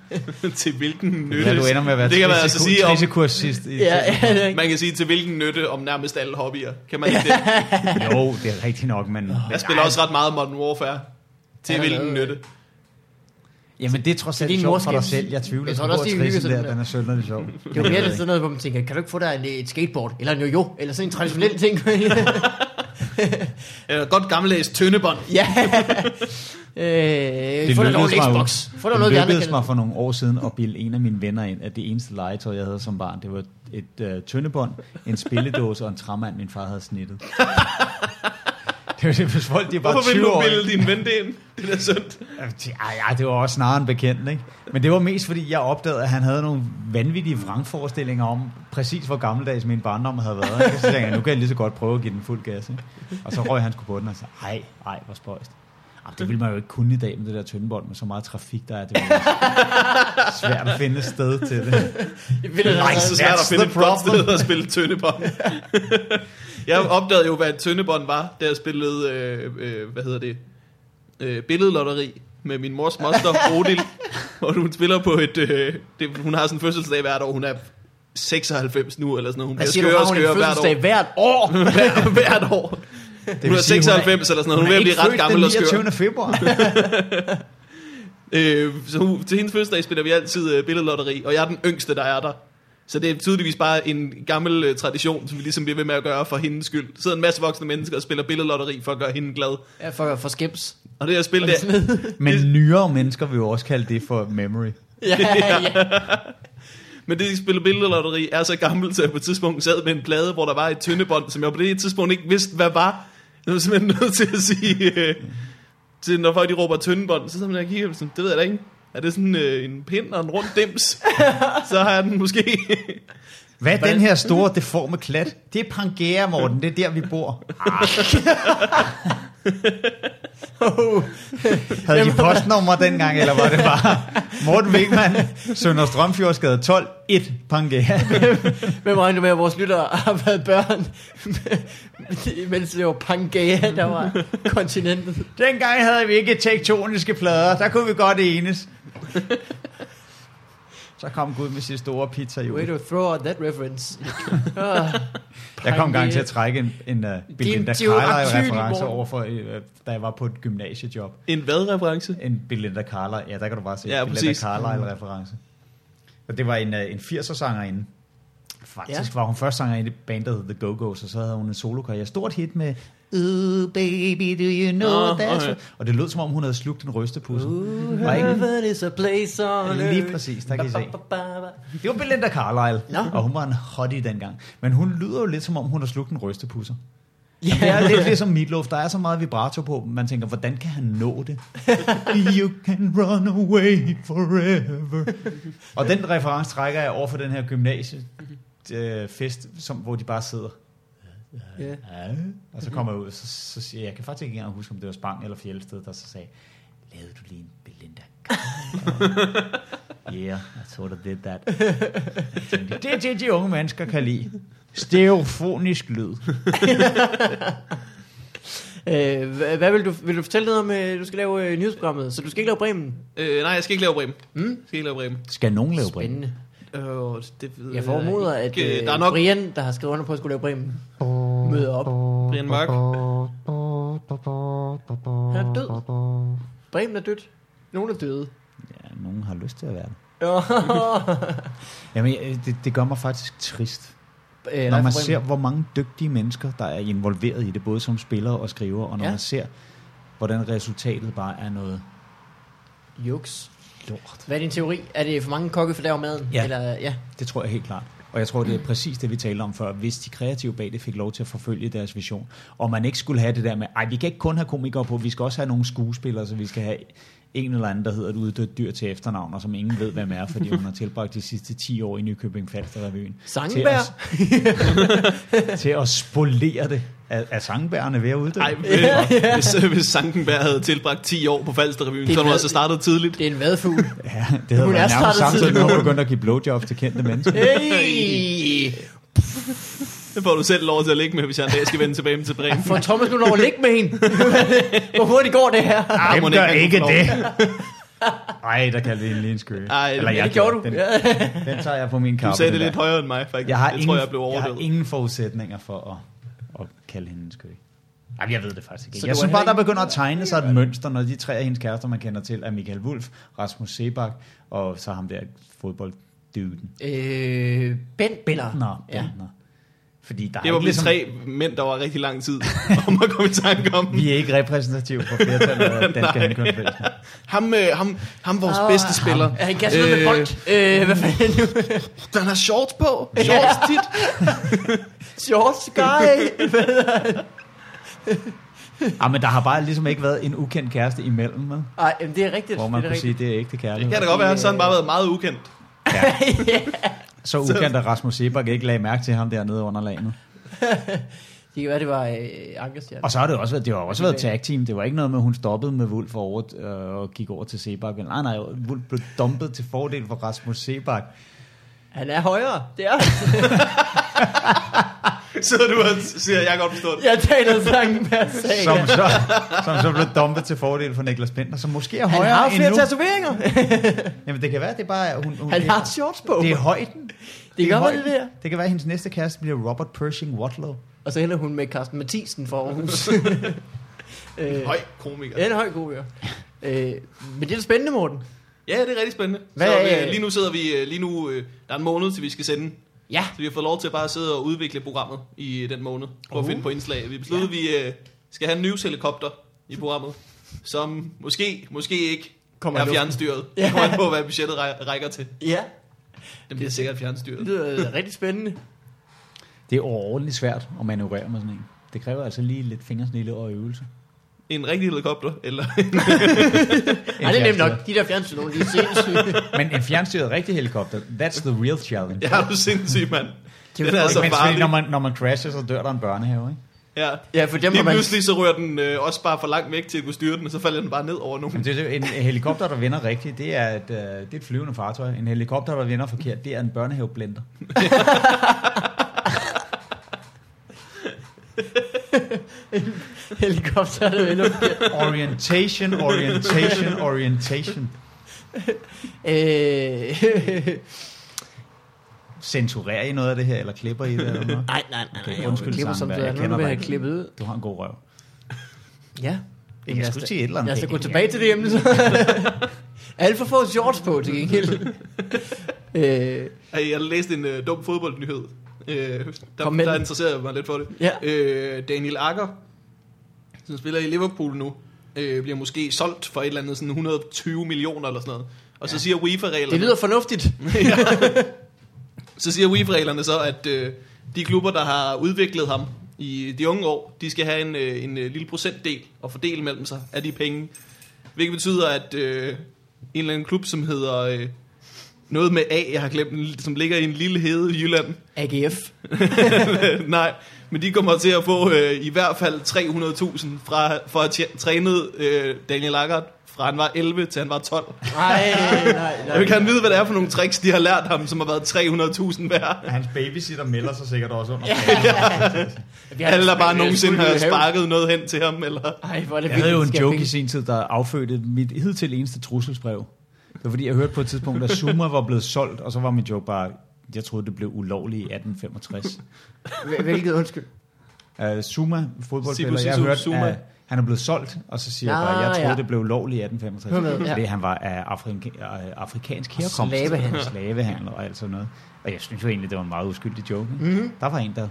[LAUGHS] til hvilken nytte. Ja, du ender med at være det kan man altså sige om, trissekursist. i- Ja, ja, er man kan sige til hvilken nytte om nærmest alle hobbyer. Kan man ikke det? [LAUGHS] Jo, det er rigtigt nok, men... Jeg spiller også ret meget Modern Warfare. Til Ja, hvilken ja. nytte? Jamen, det er trods alt sjovt for dig selv. Jeg tvivler Jeg tror på, også, at sig der, den er sønderlig sjov. Det er jo mere sådan noget, hvor man tænker, kan du ikke få dig en, et skateboard, eller en jojo, eller sådan en traditionel ting? [LAUGHS] Eller godt gammeldags tøndebånd. ja. Øh, Det få dig mig, Xbox. Få dig det noget, andre lykkedes mig for nogle år siden at bilde en af mine venner ind, at det eneste legetøj, jeg havde som barn, det var et øh, tøndebånd, en spilledåse og en træmand, min far havde snittet. [LAUGHS] det var det, hvis folk de er bare Hvorfor vil 20 du år. bilde din ven det ind? Det er sundt. Ja, ja, det var også snarere en bekendt, ikke? Men det var mest fordi, jeg opdagede, at han havde nogle vanvittige vrangforestillinger om, præcis hvor gammeldags min barndom havde været. Ikke? Så tænkte jeg, nu kan jeg lige så godt prøve at give den fuld gas. Ikke? Og så røg han sgu på den og sagde, ej, ej, hvor spøjst. Det vil man jo ikke kunne i dag med det der tyndebånd, med så meget trafik, der er. Det er svært at finde et sted til det. Jeg det Nej, er så svært at finde et godt sted at spille tøndebånd. [LAUGHS] jeg opdagede jo, hvad et tøndebånd var, da jeg spillede, øh, øh, hvad hedder det, øh, billedlotteri med min mors moster, [LAUGHS] Bodil, hvor hun spiller på et, øh, det, hun har sådan en fødselsdag hvert år, hun er 96 nu, eller sådan noget. Hun Hvad bliver siger du, skøre har og hun en skøre hvert fødselsdag hvert år? [LAUGHS] Hver, hvert år. Det Hun er 96 eller sådan noget, hun er ved at blive ret gammel og skør. den 29. februar. [LAUGHS] Øh, så hun, til hendes fødselsdag spiller vi altid øh, billedlotteri, og jeg er den yngste, der er der. Så det er tydeligvis bare en gammel øh, tradition, som vi ligesom bliver ved med at gøre for hendes skyld. Der sidder en masse voksne mennesker og spiller billedlotteri for at gøre hende glad. Ja, for, for skims. Og det er at spille Og det er det. sådan noget. Men nyere mennesker vil jo også kalde det for memory. ja, ja. [LAUGHS] Men det, de spiller billedlotteri, er så gammelt, så jeg på et tidspunkt sad med en plade, hvor der var et tyndebånd, som jeg på det tidspunkt ikke vidste, hvad var. Jeg var simpelthen nødt til at sige, øh, til når folk de råber tyndebånd, så sidder man der og kigger, sådan, det ved jeg da ikke. Er det sådan øh, en pind og en rund dims? [LAUGHS] så har jeg den måske. Hvad er den her store deforme klat? Det er Pangea, Morten. Det er der, vi bor. Havde de postnummer dengang, eller var det bare Morten Wigman, Sønder Strømfjordsgade 12, 1 Pangea? Hvem regner du med, at vores lyttere har været børn, mens det var Pangea, der var kontinentet? Dengang havde vi ikke tektoniske plader. Der kunne vi godt enes. Så kom Gud med sin store pizza Way to throw out that reference. Uh, [LAUGHS] Jeg kom gang til at trække en, en uh, Belinda Din Carlisle-reference over for, uh, da jeg var på et gymnasiejob. En hvad-reference? En Belinda Carlisle, ja, der kan du bare se Ja, Belinda. Carlisle-reference. Og det var en, uh, en 80'er sangerinde. Faktisk Ja. var hun først sangerinde i bandet The Go-Go's, og så havde hun en solokarriere. Stort hit med Ooh, baby, do you know Nå, that's okay. Og det lød som om, hun havde slugt en rystepusse. Ooh, Var ikke- heaven is a place on Lige præcis, der kan I se. Det var Belinda Carlisle, Nå. og hun var en hottie dengang. Men hun lyder jo lidt som om, hun har slugt en rystepusser. Ja. Det er lidt ligesom Meatloaf. Der er så meget vibrato på, man tænker, hvordan kan han nå det? you can run away forever. og den reference trækker jeg over for den her gymnasie øh, fest, som, hvor de bare sidder. Ja. Ja. Og så kommer jeg ud, så, så siger jeg, jeg kan faktisk ikke engang huske, om det var Spang eller Fjeldsted, der så sagde, lavede du lige en Belinda [LAUGHS] Yeah, I sort of did that. Tænkte, det er det, de unge mennesker kan lide. Stereofonisk lyd. [LAUGHS] Øh, hvad, hvad vil du, vil du fortælle noget om, øh, du skal lave øh, nyhedsprogrammet, så du skal ikke lave Bremen? Øh, nej, jeg skal ikke lave Bremen. Mm? Jeg skal ikke lave Bremen. Skal nogen lave? Spændende. Øh, det ved Jeg formoder, at ikke. øh, Der er nok Brian, der har skrevet under på at skulle lave Bremen, møder op. Brian Mørk. Han er død. Bremen er dødt. Nogen er døde. Ja, nogen har lyst til at være det. Ja. [LAUGHS] Jamen, det, det gør mig faktisk trist. Øh, Når man ser, hvor mange dygtige mennesker, der er involveret i det, både som spillere og skriver, og når Ja. man ser, hvordan resultatet bare er noget Juks. Lort. Hvad er din teori? Er det for mange kokke for der maden? Ja. Eller, ja. Det tror jeg helt klart. Og jeg tror, det er præcis det, vi talte om før. Hvis de kreative bag det fik lov til at forfølge deres vision, og man ikke skulle have det der med, ej, vi kan ikke kun have komikere på, vi skal også have nogle skuespillere, så vi skal have en eller anden, der hedder et uddødt dyr til efternavn, og som ingen ved, hvem er, fordi hun har tilbragt de sidste 10 år i Nykøbing Falster Revyen. Sangenberg? Til at, [LAUGHS] til at spolere det. Er, er sangbærerne ved at uddø? Nej, hvis, hvis Sankenberg havde tilbragt 10 år på Falsterrevyen, er så havde hun altså startet tidligt. Det er en vadfugl. Ja, det havde Hun er været nærmest startet samtidig tidligt med, at hun begyndte at give blowjobs til kendte mennesker. Hey! Det får du selv lov til at ligge med, hvis jeg en dag skal vende tilbage til Bremen. Får Thomas nu lov at ligge med hende? [LAUGHS] Hvor hurtigt går det her? Hvem må gør ikke det? Ej, der kaldte vi en lige en skøge. Ej, Eller jeg det gjorde du. Den, den tager jeg på min kappe. Du sagde det lidt der. højere end mig, faktisk. Jeg har, jeg ingen, tror, jeg blev jeg har overdøvet. ingen forudsætninger for at, at kalde hende en skøge. Jamen, jeg ved det faktisk ikke. Så Jeg synes bare, der begynder at tegne sig et mønster, når de tre af hendes kærester, man kender til, er Michael Wulff, Rasmus Sebak, og så ham der fodboldduden. Øh, Bentner. Bentner. Ja. Bentner. Fordi der er Det var ligesom, tre mænd, der var rigtig lang tid [LAUGHS] om at komme i tanke om. vi er ikke repræsentative for flertallet af [LAUGHS] danske Nej. handkønsvæsener. Ham, øh, ham, ham vores Åh, bedste spiller. Ja, han kan sådan med bold. Øh, hvad fanden nu? [LAUGHS] Den har shorts på. Shorts tit. Shorts guy. Ah, men der har bare ligesom ikke været en ukendt kæreste imellem, med, Ej, jamen, det er rigtigt. hvor man det er kunne sige, rigtigt. det er ægte Det kærlighed. kan da godt være, så har han bare været meget ukendt. Så ukendt, at Rasmus Sebak ikke lagde mærke til ham dernede under laget. [LAUGHS] Det kan være, det var øh, Ankerstjerne. Og så har det også været, det har også været tag team. Det var ikke noget med, at hun stoppede med Wulf over, øh, og gik over til Sebak. Nej, nej, Wulf blev dumpet til fordel for Rasmus Sebak. Han er højere, det er [LAUGHS] Så du og siger, jeg kan godt forstå det. Jeg taler sangen per sag. Som så, som så blev dumpet til fordel for Niklas Bender, som måske er Han højere har flere endnu. tatoveringer. [LAUGHS] Jamen det kan være, det er bare... Hun, hun, Han det, har shorts på. det er højden. Det er gør højden. det der. Det kan være, at hendes næste kæreste bliver Robert Pershing Watlow. Og så hælder hun med Carsten Mathisen for Aarhus. [LAUGHS] [LAUGHS] øh, Høj komiker. Ja, en høj ja. Øh, men det er da spændende, Morten. Ja, det er rigtig spændende. Hvad så øh, lige nu sidder vi, øh, lige nu, øh, der er en måned til vi skal sende. Ja. Så vi har fået lov til bare at sidde og udvikle programmet i den måned. Prøve at Uh. finde på indslag. Vi besluttede, at vi øh, skal have en news-helikopter i programmet, som måske, måske ikke Kommer er fjernstyret. Ja. Det kommer på, hvad budgettet ræ- rækker til. Ja, Den bliver sikkert fjernstyret. det lyder [LAUGHS] rigtig spændende. Det er overordentligt svært at manøvrere med sådan en. Det kræver altså lige lidt fingersnille og øvelse. En rigtig helikopter, eller [LAUGHS] Ej, det er nemt nok. De der fjernsyn, de er sindssyge. [LAUGHS] Men en fjernstyret rigtig helikopter, that's the real challenge. er du sindssyg, mand. Det Den er er altså farlig. når man, når man crasher, så dør der en børnehave, ikke? Ja. Ja, for dem har Lige man... pludselig så rører den øh, også bare for langt væk til at kunne styre den, og så falder den bare ned over nogen. Men det er en helikopter, der vender rigtigt, det er, et, øh, det er et flyvende fartøj. En helikopter, der vender forkert, det er en børnehaveblender. [LAUGHS] Helikopter, der vender forkert. Orientation, orientation, orientation. [LAUGHS] Øh, Censurerer I noget af det her, eller klipper I det? Eller noget? Nej, nej, nej. Okay, nej. undskyld, klipper som det er. jeg Nu kender vil jeg ikke. klippet ud. Du har en god røv. Ja. Jeg os skulle sige et eller andet. Lad os da gå tilbage til det emne, så. [LAUGHS] Alt for få shorts på, til gengæld. [LAUGHS] øh, Jeg læste en øh, dum fodboldnyhed. Øh, der, der interesserede jeg mig lidt for det. Ja. Øh, Daniel Akker, som spiller i Liverpool nu, øh, bliver måske solgt for et eller andet sådan 120 millioner eller sådan noget. Og så siger UEFA-reglerne... det lyder fornuftigt. [LAUGHS] Så siger UEFA-reglerne så, at øh, de klubber, der har udviklet ham i de unge år, de skal have en, øh, en øh, lille procentdel og fordele mellem sig af de penge. Hvilket betyder, at øh, en eller anden klub, som hedder øh, noget med A, jeg har glemt, som ligger i en lille hede i Jylland. AGF. [LAUGHS] Nej, men de kommer til at få øh, i hvert fald 300.000 fra, for at træne øh, Daniel Ackert fra han var 11 til han var 12. Nej, nej, nej. Jeg vil gerne vide, hvad det er for nogle tricks, de har lært ham, som har været 300.000 værd. Hans babysitter melder sig sikkert også under. [LAUGHS] Alle, der bare nogensinde har sparket noget hen til ham, eller... Ej, hvor er det Jeg havde jo en joke i sin tid, der affødte mit hidtil eneste trusselsbrev. Det var fordi, jeg hørte på et tidspunkt, at Zuma var blevet solgt, og så var min joke bare, jeg troede, det blev ulovligt i 1865. jeg- Hvilket undskyld. Uh, Zuma, fodboldspiller, jeg hørte, Zuma. at han er blevet solgt, og så siger jeg Ah, bare, jeg troede, ja. det blev ulovligt i 1865. Hør med, ja. Fordi han var af afrika- af afrikansk herkomst. Slavehandel. Slavehandel og alt sådan noget. Og jeg synes jo egentlig, det var en meget uskyldig joke. Mhm. Mm-hmm. Der var en, der,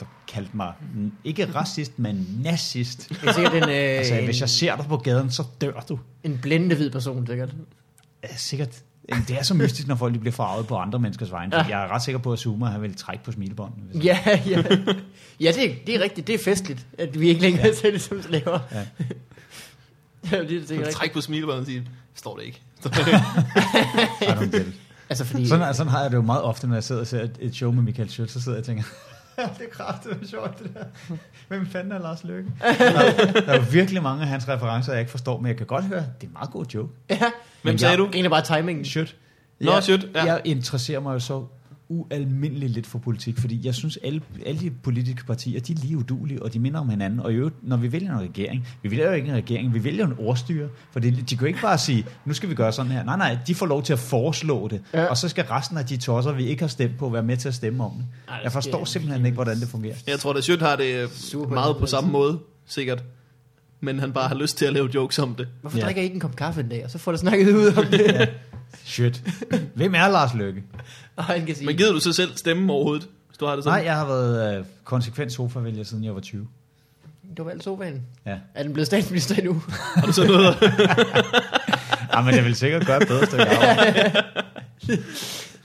der kaldte mig, ikke racist, men nazist. Det er sikkert en, øh, Altså, hvis jeg ser dig på gaden, så dør du. en blændende hvid person, sikkert. Ja, sikkert. Jamen, Det er så mystisk, når folk de bliver farvet på andre menneskers vegne. Ja. Jeg er ret sikker på, at Zuma han vil trække på smilebåndet. Hvis... Ja, ja. Ja, det er, det er rigtigt. Det er festligt, at vi ikke længere ja. ser det som slaver. Ja. [LAUGHS] Ja, det er sikkert rigtigt. Træk på smilebåndet og sige, forstår det ikke. I don't get it. Altså, fordi... Sådan, sådan har jeg det jo meget ofte, når jeg sidder og ser et, et show med Michael Schøtz, så sidder jeg og tænker, [LAUGHS] det er kraftigt sjovt det der. Hvem fanden er Lars Løkke? [LAUGHS] Der, der er jo virkelig mange af hans referencer, jeg ikke forstår, men jeg kan godt høre, det er en meget god joke. Ja, Hvem Men sagde jeg- du? det er bare timingen. Schøtz. Nå, jeg, Schøtz, ja. Jeg interesserer mig jo så ualmindeligt lidt for politik, fordi jeg synes, alle, alle de politiske partier, de er lige udulige, og de minder om hinanden. Og i øvrigt, når vi vælger en regering, vi vælger jo ikke en regering, vi vælger en ordstyre, for det, de kan jo ikke bare sige, nu skal vi gøre sådan her. Nej, nej, de får lov til at foreslå det, Ja. ja. og så skal resten af de tosser, vi ikke har stemt på, være med til at stemme om det. Ej, det Jeg forstår simpelthen ikke, hvordan det fungerer. Jeg tror, at Sjøt har det øh, Super meget på samme måde, sikkert. Men han bare har lyst til at lave jokes om det. Hvorfor Ja. drikker I ikke en kop kaffe en dag, og så får du snakket ud om det? Shit. Hvem er Lars Løkke? Og han kan sige, Men gider du så selv stemme overhovedet, hvis du har det sådan? Nej, jeg har været øh, konsekvent sofavælger, siden jeg var 20. du har valgt sofaen. Ja. Er den blevet statsminister endnu? Har du så noget? [LAUGHS] ja, men jeg vil sikkert gøre et bedre stykke arbejde.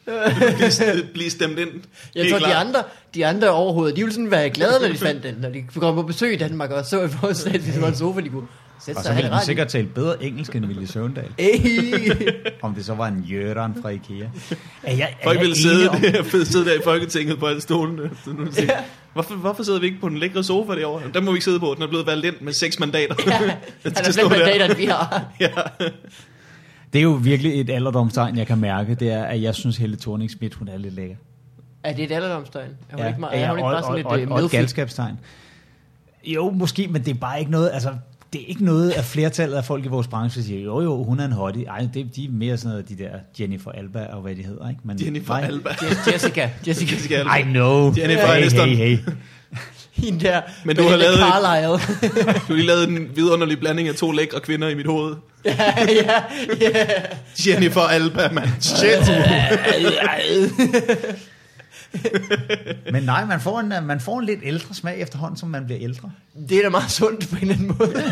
blive, blive stemt ind? Jeg Helt tror, de klart. andre, de andre overhovedet, de ville sådan være glade, når de fandt den. Når de kom på besøg i Danmark og så et vores statsminister på en sofa, de kunne sætte Og så ville den sikkert tale bedre engelsk end Vilje Søvndal. [LAUGHS] Om det så var en Jørgen fra Ikea. Er jeg, er Folk ville sidde, om, sidde der i Folketinget på alle stolene. Så nu siger, Hvorfor, hvorfor sidder vi ikke på den lækre sofa derovre? Den må vi ikke sidde på, den er blevet valgt ind med seks mandater. [LAUGHS] Ja, [LAUGHS] Den er flere der. mandater, end vi har. ja. Det er jo virkelig et alderdomstegn, jeg kan mærke, det er, at jeg synes, Helle thorning Schmidt, hun er lidt lækker. Er det et alderdomstegn? Er hun ikke, meget, ja, er hun ikke og, bare sådan og, lidt og, øh, og, et galskabstegn. Jo, måske, men det er bare ikke noget, altså, det er ikke noget af flertallet af folk i vores branche, siger, jo jo, hun er en hottie. Ej, det, de er mere sådan noget, de der Jennifer Alba og hvad de hedder, ikke? Men, Jennifer nej. Alba. Jessica. Jessica. Jessica Alba. I know. Jennifer hey, Aniston. hey, hey. [LAUGHS] Hende der. Men du har lavet- Carlisle. [LAUGHS] Du har lige lavet en vidunderlig blanding af to lækre kvinder i mit hoved. [LAUGHS] ja, ja, ja. Jennifer Alba, man. Shit. Men nej, man får, en, man får en lidt ældre smag efterhånden, som man bliver ældre. Det er da meget sundt på en eller anden måde. [LAUGHS]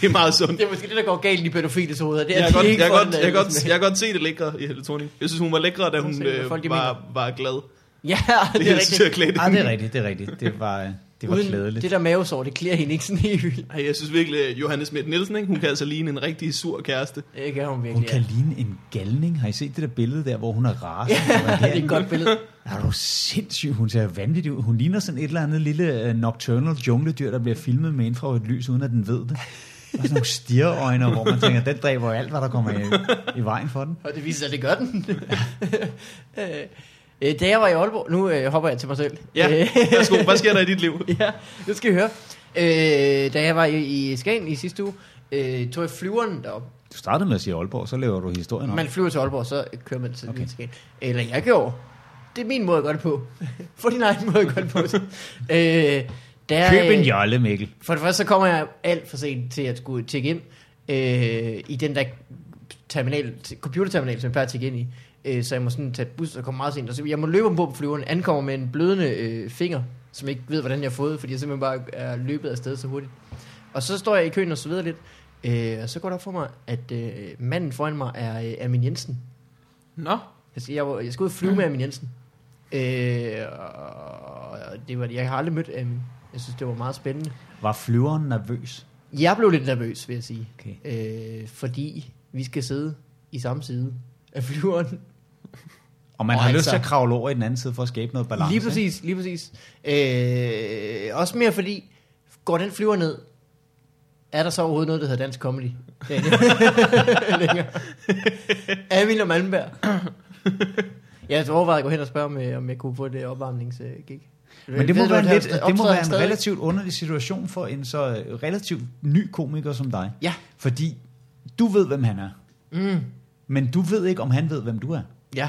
Det er meget sundt. Det er måske det, der går galt i pædofiles hoveder. Det er, Jeg de godt, jeg, godt, jeg, øh, kan godt, jeg kan godt se det lækre i Helle Thorning. Jeg synes, hun var lækre, da hun øh, folk var, var glad. Ja, Det, [LAUGHS] det er synes jeg rigtigt. klædte Ej, det er rigtigt, det er rigtigt. Det var, øh, det var Uden klædeligt. det der mavesår, det klæder hende ikke sådan helt vildt. Ej, jeg synes virkelig, at Johanne Schmidt Nielsen, ikke? hun kan altså ligne en rigtig sur kæreste. Det kan hun Hun virkelig, kan ja. ligne en galning. Har I set det der billede der, hvor hun er rasende? Ja, [LAUGHS] det er et godt billede. Er du sindssyg? Hun ser vanvittig ud. Hun ligner sådan et eller andet lille uh, nocturnal jungledyr, der bliver filmet med infrarødt lys, uden at den ved det. Og sådan nogle stirreøjne, hvor man tænker, den dræber alt, hvad der kommer i, i vejen for den. Og det viser sig, at det gør den. [LAUGHS] Øh, da jeg var i Aalborg, nu øh, hopper jeg til mig selv. Ja, Øh, værsgo. Hvad sker der i dit liv? [LAUGHS] ja, nu skal I høre. Øh, da jeg var i, i Skagen i sidste uge, øh, tog jeg flyveren derop. Du startede med at sige Aalborg, så laver du historien om. Man flyver til Aalborg, så kører man til Okay. Skagen. Eller jeg gjorde. Det er min måde at gøre det på. [LAUGHS] For din egen måde at gøre det på. [LAUGHS] øh, der, Køb en jolle, Mikkel. For det første, så kommer jeg alt for sent til at skulle tjekke ind øh, i den der terminal, computerterminal, som jeg plejer at tjekke ind i. Øh, så jeg må sådan tage et bus og komme meget sent. Og så jeg må løbe ombord på flyveren, ankommer med en blødende øh, finger, som jeg ikke ved, hvordan jeg har fået, fordi jeg simpelthen bare er løbet afsted så hurtigt. Og så står jeg i køen og så videre lidt, øh, og så går der op for mig, at øh, manden foran mig er øh, Amin Jensen. Nå, Altså, jeg, jeg skulle ud og flyve med Amin Jensen. Øh, og det var, jeg har aldrig mødt Amin. Jeg synes, det var meget spændende. Var flyveren nervøs? Jeg blev lidt nervøs, vil jeg sige. Okay. Øh, fordi vi skal sidde i samme side af flyveren. Og man Og har lyst altså- til at kravle over i den anden side for at skabe noget balance. Lige præcis, lige præcis. Øh, også mere fordi, går den flyver ned, er der så overhovedet noget, der hedder dansk comedy? [LAUGHS] Længere. Amin og Malmberg. Jeg overvejede at gå hen og spørge, om, øh, om jeg kunne få det opvarmningsgig. Men det må, være en lidt, det må være en relativt underlig situation for en så øh, relativt ny komiker som dig. Ja. Fordi du ved, hvem han er. Mm, Men du ved ikke, om han ved, hvem du er. ja,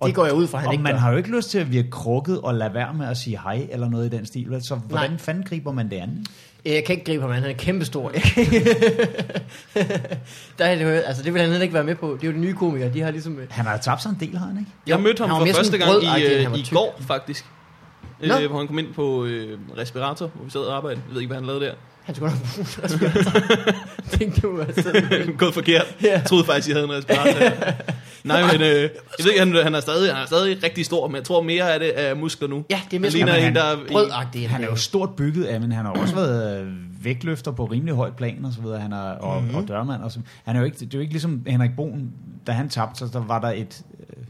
Og- det går jeg ud fra, han og ikke man gør. har jo ikke lyst til at virke krukket og lade være med at sige hej eller noget i den stil. Vel? Så hvordan Nej. fanden griber man det an? Jeg kan ikke gribe ham, an. han er kæmpestor. [LAUGHS] [LAUGHS] der er det, altså, det vil han heller ikke være med på. Det er jo de nye komikere, de har ligesom... øh, Han har tabt sig en del, har han ikke? jeg mødte ham for første gang i, øh, i går, faktisk. Nå. Øh, hvor han kom ind på øh, respirator, hvor vi sad og arbejdede. Jeg ved ikke, hvad han lavede der. Han skulle nok bruge en respirator. Tænkte du, altså. Gået forkert. Ja. Jeg troede faktisk, I havde en respirator. Nej, men øh, jeg ved ikke, han, han, er stadig, han er stadig rigtig stor, men jeg tror mere af det er muskler nu. Ja, det er mere Han ligner en, der er... brødagtig. Han er jo stort bygget af, men han har også været øh, vægtløfter på rimelig højt plan og så videre. Han er, og, mm-hmm. og dørmand og så. Han er jo ikke, det er jo ikke ligesom Henrik Boen, da han tabte sig, der var der et øh,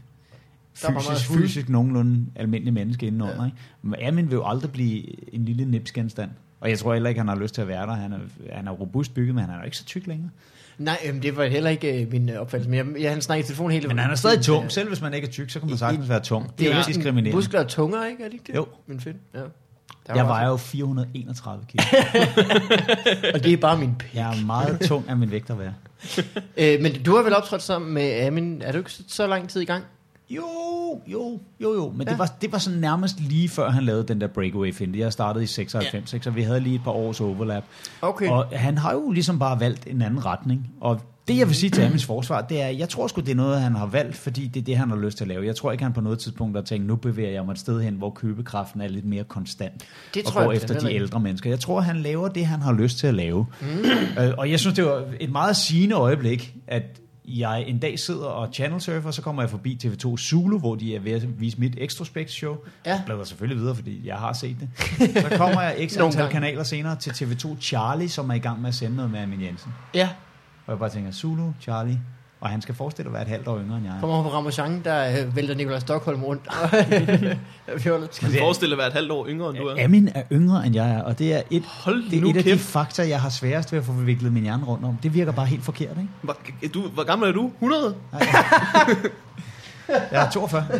fysisk, fysisk nogenlunde almindelig menneske indenunder. Ja. Ja. Ikke? Men Amin vil jo aldrig blive en lille nipsgenstand. Og jeg tror heller ikke, han har lyst til at være der. Han er, han er robust bygget, men han er jo ikke så tyk længere. Nej, øhm, det var heller ikke øh, min øh, opfattelse. Men jeg, jeg, han snakker i telefon hele Men han er stadig tung. Selv hvis man ikke er tyk, så kan man sagtens være tung. Det er ikke diskriminerende. Muskler og tunger, ikke? Er det ikke det? Jo. Men fedt, ja. Der Jeg vejer jo 431 kilo. [LAUGHS] Og det er bare min pik. Jeg er meget tung af min vægt at være. Øh, men du har vel optrådt sammen med Amin. Er du ikke så lang tid i gang? Jo, jo, jo, jo. Men Ja. det, var, det var sådan nærmest lige før han lavede den der breakaway film. Jeg startede i 96, ja. så vi havde lige et par års overlap. Okay. Og han har jo ligesom bare valgt en anden retning. Og det jeg vil sige til Amins forsvar, det er, jeg tror sgu, det er noget, han har valgt, fordi det er det, han har lyst til at lave. Jeg tror ikke, han på noget tidspunkt har tænkt, nu bevæger jeg mig et sted hen, hvor købekraften er lidt mere konstant. Det og tror jeg går bestemt efter de ældre mennesker. Jeg tror, han laver det, han har lyst til at lave. Mm. Øh, og jeg synes, det var et meget sigende øjeblik, at jeg en dag sidder og channel surfer, så kommer jeg forbi TV2 Zulu, hvor de er ved at vise mit Extrospect show. Ja. Jeg bladrer selvfølgelig videre, fordi jeg har set det. Så kommer jeg [LAUGHS] Nogle antal kanaler senere til TV2 Charlie, som er i gang med at sende noget med Amin Jensen. Ja. Og jeg bare tænker, Zulu, Charlie, Og han skal forestille at være et halvt år yngre end jeg. er. Kommer over på Ramachan, der øh, vælter Nikolaj Stockholm rundt. [LAUGHS] du forestille at være et halvt år yngre, end du er? Amin er yngre end jeg er, og det er et, Hold det er et af de fakta, jeg har sværest ved at få viklet min hjerne rundt om. Det virker bare helt forkert, ikke? Hvor, du, hvor gammel er du? 100? Jeg er 42. Jeg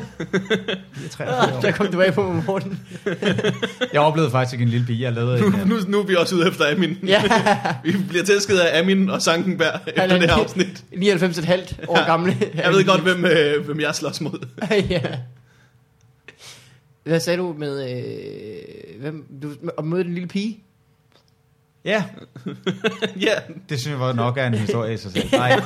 er 43 år. Der kom du af på Morten. [LAUGHS] Jeg oplevede faktisk en lille pige, jeg lavede en, Nu, nu er vi også ude efter Amin. Ja, [LAUGHS] Vi bliver tæsket af Amin og Sankenberg efter Han er det her ni- afsnit. 99,5 år gammel. Jeg ved godt, hvem, øh, hvem jeg slås mod. [LAUGHS] ja. Hvad sagde du med... Øh, hvem, du, om møde den lille pige? Ja, [LAUGHS] ja, det synes jeg var nok er en historie i sig selv. Nej,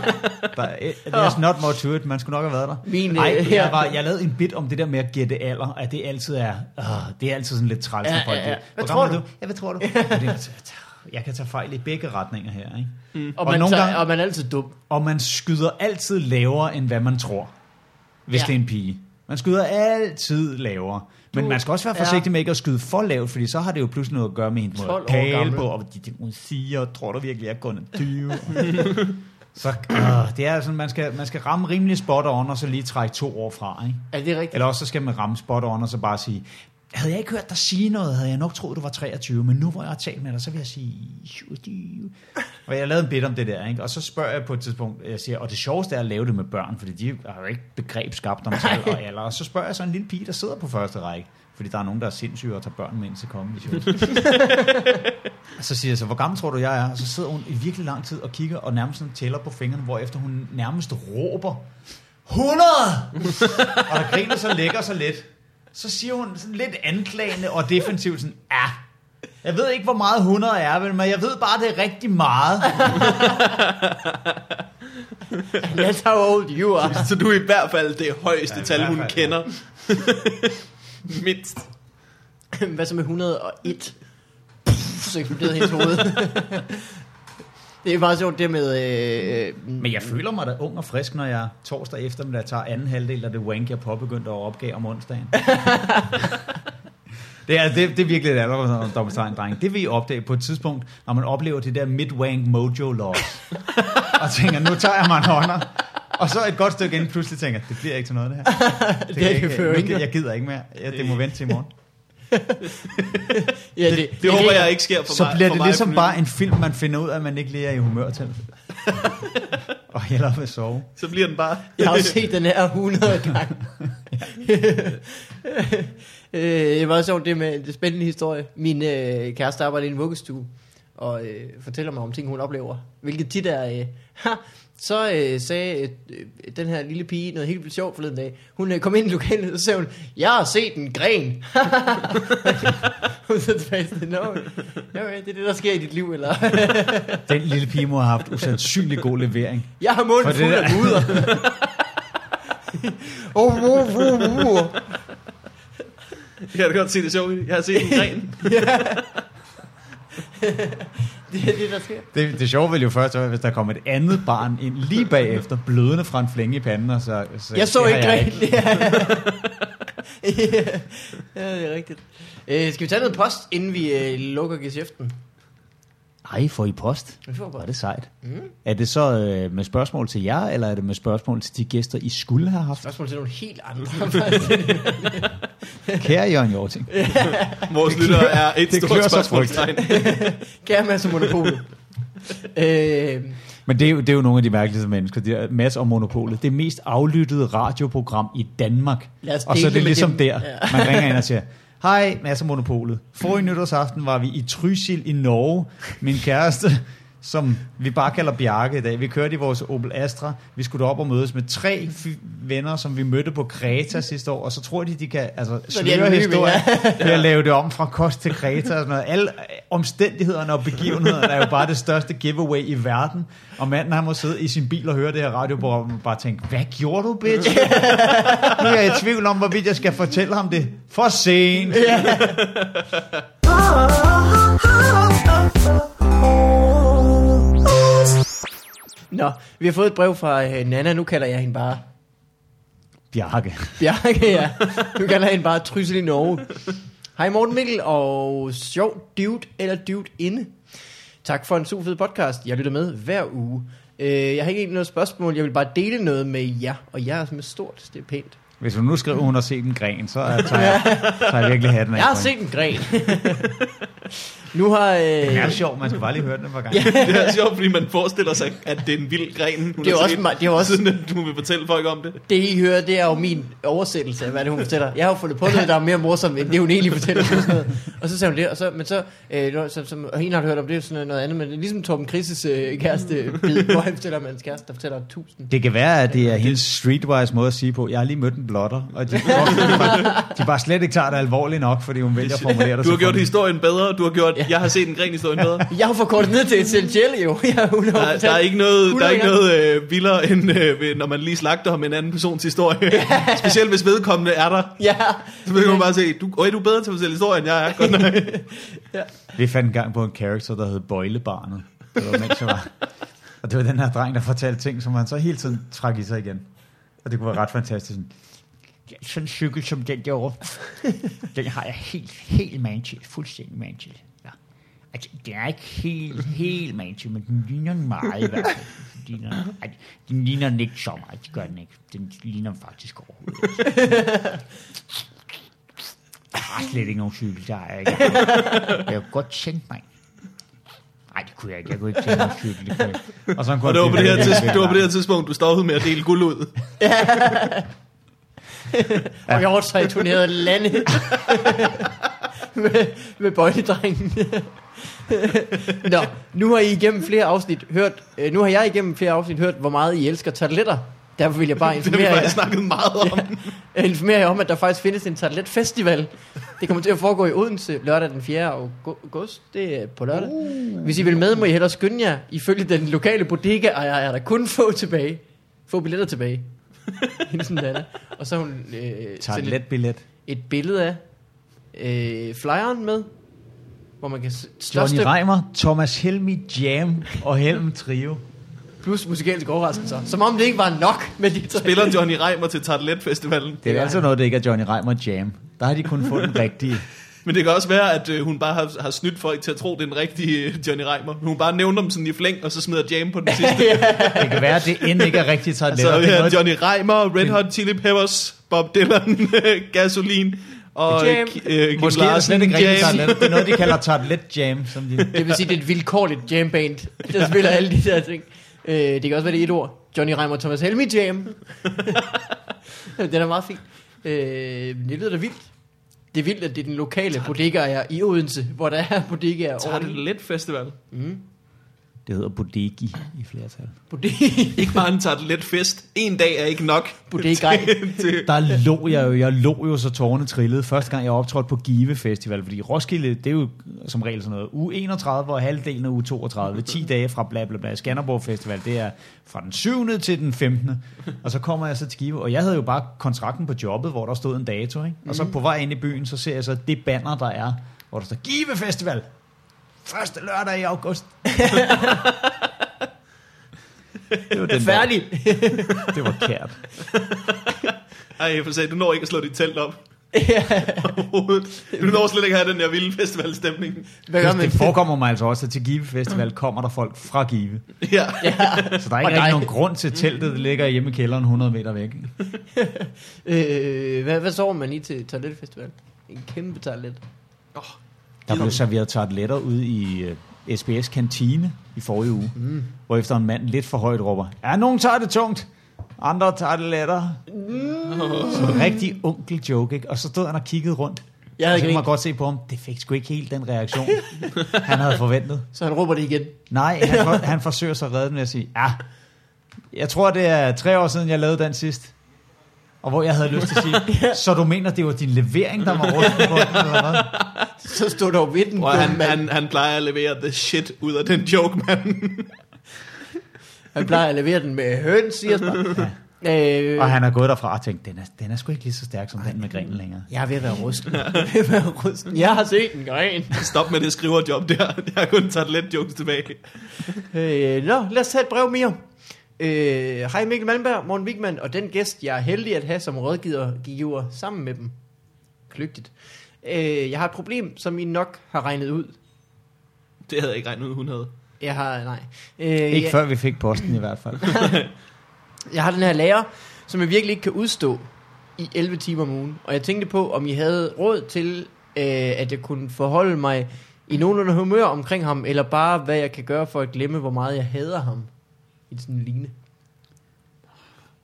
der, there's not more to it. Man skulle nok have været der. Min, Nej, øh, jeg, var, jeg lavede en bit om det der med at gætte alder, at det altid er, øh, det er altid sådan lidt træls, Ja, ja, ja. Hvad tror er du? Ja, hvad tror du? Jeg kan tage fejl i begge retninger her, ikke? Og, Og man, nogle tager, gange- og man er altid dum. Og man skyder altid lavere, end hvad man tror, hvis Ja. det er en pige. Man skyder altid lavere. Men man skal også være forsigtig med ikke at skyde for lavt, fordi så har det jo pludselig noget at gøre med 12 måde gammel. på, og de, de hun siger, tror du virkelig, jeg er kun [LAUGHS] 20? så øh, det er sådan, man skal, man skal ramme rimelig spot on, og så lige trække to år fra, ikke? Er det rigtigt? Eller også så skal man ramme spot on, og så bare sige, havde jeg ikke hørt dig sige noget, havde jeg nok troet, du var 23, men nu hvor jeg har talt med dig, så vil jeg sige 27. Og jeg lavede en bit om det der, ikke? og så spørger jeg på et tidspunkt, jeg siger, og det sjoveste er at lave det med børn, fordi de har jo ikke begreb skabt om [LAUGHS] tal og alder, og så spørger jeg så en lille pige, der sidder på første række, fordi der er nogen, der er sindssyge og tager børn med ind til kongen. [LAUGHS] Så siger jeg så, hvor gammel tror du, jeg er? Og så sidder hun i virkelig lang tid og kigger og nærmest sådan tæller på fingrene, hvor efter hun nærmest råber, 100! og der griner så lækker så lidt. Så siger hun sådan lidt anklagende og defensivt sådan, ja, jeg ved ikke, hvor meget 100 er, vel, men jeg ved bare, det er rigtig meget. [LAUGHS] That's how old you are. så du er i hvert fald det højeste Ja, tal, hun fald, kender. [LAUGHS] Mindst. Hvad så med 101? Pff, så eksploderede hendes hoved. [LAUGHS] det er bare sjovt det med... Øh, Men jeg føler mig da ung og frisk, når jeg torsdag eftermiddag tager anden halvdel af det wank, jeg påbegyndte at opgave om onsdagen. [LAUGHS] Det er, det, det er virkelig et allerede dobbelttegn, dreng. Det vil I opdage på et tidspunkt, når man oplever det der mid-wank mojo loss. [LAUGHS] og tænker, nu tager jeg mig en hånder. Og så et godt stykke ind pludselig tænker, det bliver ikke til noget det her. [LAUGHS] Det, Det er det ikke, ikke. jeg gider ikke mere. Ja, det må vente til i morgen. [LAUGHS] ja, det, Det håber jeg ikke sker for Så mig. bliver for det mig ligesom bare en film, man finder ud af, at man ikke lige er i humør til. [LAUGHS] og hellere vil sove. Så bliver den bare... Jeg har set den her 100 gange. [LAUGHS] øh, det var sjovt det med det spændende historie. Min øh, kæreste arbejder i en vuggestue, og øh, fortæller mig om ting, hun oplever. Hvilket tit er... Øh, ha, så øh, sagde øh, den her lille pige noget helt vildt sjovt forleden dag. Hun øh, kom ind i lokalet, og så sagde hun, jeg har set en gren. [LAUGHS] hun så tilbage til Nå, ja, ja, det er det, der sker i dit liv, eller? [LAUGHS] Den lille pige må have haft usandsynlig god levering. jeg har munden fuld af der- muder. [LAUGHS] oh, oh, oh, oh. Jeg kan da godt se det sjovt. Jeg har set en gren. Det er det, der sker. [LAUGHS] Det, det sjove vil jo først være, hvis der kommer et andet barn ind lige bagefter, blødende fra en flænge i panden, og så... så Jeg så ikke jeg gren. [LAUGHS] ja, det er rigtigt. Øh, skal vi tage noget post, inden vi øh, lukker geschæften? Ej, får I post? Vi får Hvor er post. det sejt. Mm. Er det så øh, med spørgsmål til jer, eller er det med spørgsmål til de gæster, I skulle have haft? Spørgsmål til nogle helt andre. [LAUGHS] Kære Jørgen Jorting. [LAUGHS] Vores lyttere er et det stort spørgsmålstegn. [LAUGHS] Kære Mads og Monopolet. øh, Men det er, jo, det er jo nogle af de mærkeligste mennesker. Det er Mads og Monopolet. Det mest aflyttede radioprogram i Danmark. Lad os Og så er det ligesom dem. der. Ja. Man ringer ind og [LAUGHS] siger, Hej, Mads og Monopolet. For i nytårsaften var vi i Trysil i Norge. Min kæreste, som vi bare kalder Bjarke i dag. Vi kørte i vores Opel Astra. Vi skulle op og mødes med tre f- venner, som vi mødte på Kreta sidste år. Og så tror de, de kan altså, er sløre historien [LAUGHS] ved at lave det om fra kost til Kreta. Og sådan noget. Alle omstændighederne og begivenhederne er jo bare det største giveaway i verden. Og manden han må sidde i sin bil og høre det her radioprogram og bare tænke, hvad gjorde du, bitch? [LAUGHS] nu er jeg i tvivl om, hvorvidt jeg skal fortælle ham det. For sent. [LAUGHS] nå, vi har fået et brev fra øh, Nana. Nu kalder jeg hende bare Bjarke. Bjarke, ja. Nu kalder jeg hende bare Tryssel i Norge. Hej Morten Mikkel og sjov dude eller dude inde. Tak for en super fed podcast. Jeg lytter med hver uge. Øh, jeg har ikke egentlig noget spørgsmål. Jeg vil bare dele noget med jer. Og jer er med stort. Det er pænt. Hvis hun nu skriver, hun har set en gren, så er- tager jeg, tager jeg virkelig hatten af. Jeg har set en gren. [LAUGHS] nu har... Øh. Det er sjovt, man skal bare lige høre den et par gange. [LAUGHS] Det er sjovt, fordi man forestiller sig, at det er en vild gren. Hun Det er har også set, mig- det er også- Siden at du vil fortælle folk om det. det I hører, det er jo min oversættelse af, hvad det hun fortæller. Jeg har jo fundet på noget, der er mere morsomt, end det hun egentlig fortæller. Sådan noget. Og så sagde hun det, og så, men så, øh, når- så, som, og hende har du hørt om, det er sådan noget andet, men det er ligesom Torben Krises øh, kæreste, bid, hvor han fortæller om hans kæreste, der fortæller tusind. Det kan være, at det er hendes streetwise måde at sige på, jeg har lige mødt en blotter, og de, de, bare, de bare slet ikke tager det alvorligt nok, fordi hun vælger at formulere det Du har gjort historien bedre. Du har gjort, Ja. jeg har set en gren historien bedre. [LAUGHS] Jeg har forkortet ned til essentielle jo. Jeg, Der, der er ikke noget, der er ikke 100 noget øh, vildere, end øh, når man lige slagter om en anden persons historie. [LAUGHS] Specielt hvis vedkommende er der. Ja, Så vil man bare se, du, øj, du er bedre til at fortælle historien, end jeg er. Godt nok. [LAUGHS] Vi fandt en gang på en karakter, der hed Bøjlebarnet. Det var, mens jeg var. Og det var den her dreng, der fortalte ting, som han så hele tiden trak i sig igen. Og det kunne være ret fantastisk. Sådan, "Ja, sådan en cykel som den derovre, [LAUGHS] den har jeg helt, helt man til. Fuldstændig man til. Ja. Altså, den er ikke helt, helt man til, men den ligner den meget i hvert fald. Den ligner, altså, den ligner den ikke så meget, det gør den ikke. Den ligner den faktisk overhovedet. Jeg har slet ikke nogen cykel, der jeg ikke. Jeg kunne godt tænke mig. Nej, det kunne jeg ikke. Jeg kunne ikke tænke mig cykel. Det. Og, sådan kunne Og det var, på det, her tidspunkt, det var på det her tidspunkt, du stoppede med at dele guld ud. [LAUGHS] [LAUGHS] og jeg også har turneret lande [LAUGHS] med, med bøjledrengen. [LAUGHS] Nå, nu har I igennem flere afsnit hørt, øh, nu har jeg igennem flere afsnit hørt, hvor meget I elsker tarteletter. Derfor vil jeg bare Det har vi informere jer, faktisk snakket meget om. informere jer om, at der faktisk findes en tartelet festival. Det kommer til at foregå i Odense lørdag den 4. august. Det er på lørdag. Uh. Hvis I vil med, må I hellere skynde jer. Ifølge den lokale bodega ejer er der kun få tilbage. Få billetter tilbage. [LAUGHS] Hilsen Dana. Og så har hun øh, Tager et, let billet. et billede af øh, flyeren med, hvor man kan største Johnny Reimer, Thomas Helmi, Jam og Helm Trio. plus musikalske overraskelser. Som om det ikke var nok med de tre. Spiller Johnny Reimer til Tartelet Festivalen. Det er altså noget, det ikke er Johnny Reimer Jam. Der har de kun fået den rigtige. [LAUGHS] Men det kan også være, at øh, hun bare har, har snydt folk til at tro, det er den rigtige øh, Johnny Reimer. Hun bare nævner dem sådan i flæng, og så smider Jam på den [LAUGHS] sidste. Det kan være, at det end ikke er rigtigt Så let. vi har Johnny Reimer, Red Hot Chili Peppers, Bob Dylan, [LAUGHS] Gasolin og Jam. Ki- øh, Kim Måske er det Larsen, slet ikke rigtigt Jam. taget let. Det er noget, de kalder tartlet jam. Som de... Det vil sige, det er et vilkårligt jamband, der spiller alle de der ting. Øh, det kan også være det et ord. Johnny Reimer Thomas Helmi Jam. [LAUGHS] den er meget fin. Øh, det lyder da vildt. Det er vildt, at det er den lokale bodega er i Odense, hvor der er [LAUGHS] bodegaer over det. Tartelet Festival. Mm. Det hedder bodegi i flertal. Bodega. [LAUGHS] Ikke bare en Tartelet Fest. En dag er ikke nok. [LAUGHS] Til, Der lå jeg jo, jeg lå jo så tårne trillede, første gang jeg optrådte på Give Festival, fordi Roskilde, det er jo som regel sådan noget, uge 31 og halvdelen af uge 32, 10 dage fra bla bla bla. Skanderborg Festival, det er fra den 7. til den 15. Og så kommer jeg så til Give, og jeg havde jo bare kontrakten på jobbet, hvor der stod en dato, ikke? Og så på vej ind i byen, så ser jeg så det banner, der er, hvor der står Give Festival. Første lørdag i august. [LAUGHS] det var den Færdig. Der. [LAUGHS] Det var kært. ej, jeg får sige, du når ikke at slå dit telt op. [LAUGHS] Du når slet ikke at have den der vilde festivalstemning. Hvad gør man? Det forekommer mig altså også, at til Give Festival kommer der folk fra Give. Ja. Så der er ikke rigtig nogen grund til teltet, der ligger hjemme i kælderen 100 meter væk. Øh, hvad, hvad sover man i til Toilet Festival? En kæmpe toilet. Der blev serveret tarteletter ude i uh, SBS kantine i forrige uge, mm. hvor efter en mand lidt for højt råber, ja, nogen tager det tungt, andre tager det lettere. Mm. Så en rigtig onkel joke, ikke? Og så stod han og kiggede rundt. Jeg havde og så kunne man godt se på ham, det fik sgu ikke helt den reaktion, [LAUGHS] han havde forventet. Så han råber det igen. Nej, han, for, [LAUGHS] han forsøger så at redde den med at sige, ja, jeg tror, det er tre år siden, jeg lavede den sidst. Og hvor jeg havde lyst til at sige, [LAUGHS] så du mener, det var din levering, der var rusten på den, eller hvad? Så stod der ved den. Og dumme han, han, han plejer at levere the shit ud af den joke, mand. han plejer at levere den med høns, siger jeg bare. Øh, Og han er gået derfra og tænkt, den er, den er sgu ikke lige så stærk som den med grenen længere. Jeg er ved at være rusten. [LAUGHS] Jeg er ved at være rusten. Jeg har set en gren. Stop med det skriverjob der. Jeg har kun taget let jokes tilbage. Øh, nå, lad os tage et brev mere. Øh, Hej Mikkel Malmberg, Morten Wigman og den gæst, jeg er heldig at have som rådgiver giver sammen med dem. Klygtigt. Øh, jeg har et problem, som I nok har regnet ud. Det havde jeg ikke regnet ud, hun havde. Jeg har, nej. Øh, Ikke jeg, før vi fik posten i hvert fald. [LAUGHS] [LAUGHS] jeg har den her lærer, som jeg virkelig ikke kan udstå i 11 timer om ugen. Og jeg tænkte på, om I havde råd til, øh, at jeg kunne forholde mig i nogenlunde humør omkring ham, eller bare hvad jeg kan gøre for at glemme, hvor meget jeg hader ham. I sådan en ligne.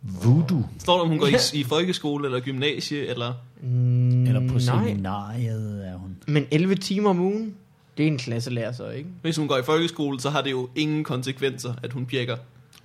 Voodoo. Står der, om hun går i, i folkeskole eller gymnasie, eller... Mm, Eller på nej. seminariet er hun. Men 11 timer om ugen, det er en klasselærer så, ikke? Hvis hun går i folkeskole, så har det jo ingen konsekvenser, at hun pjekker.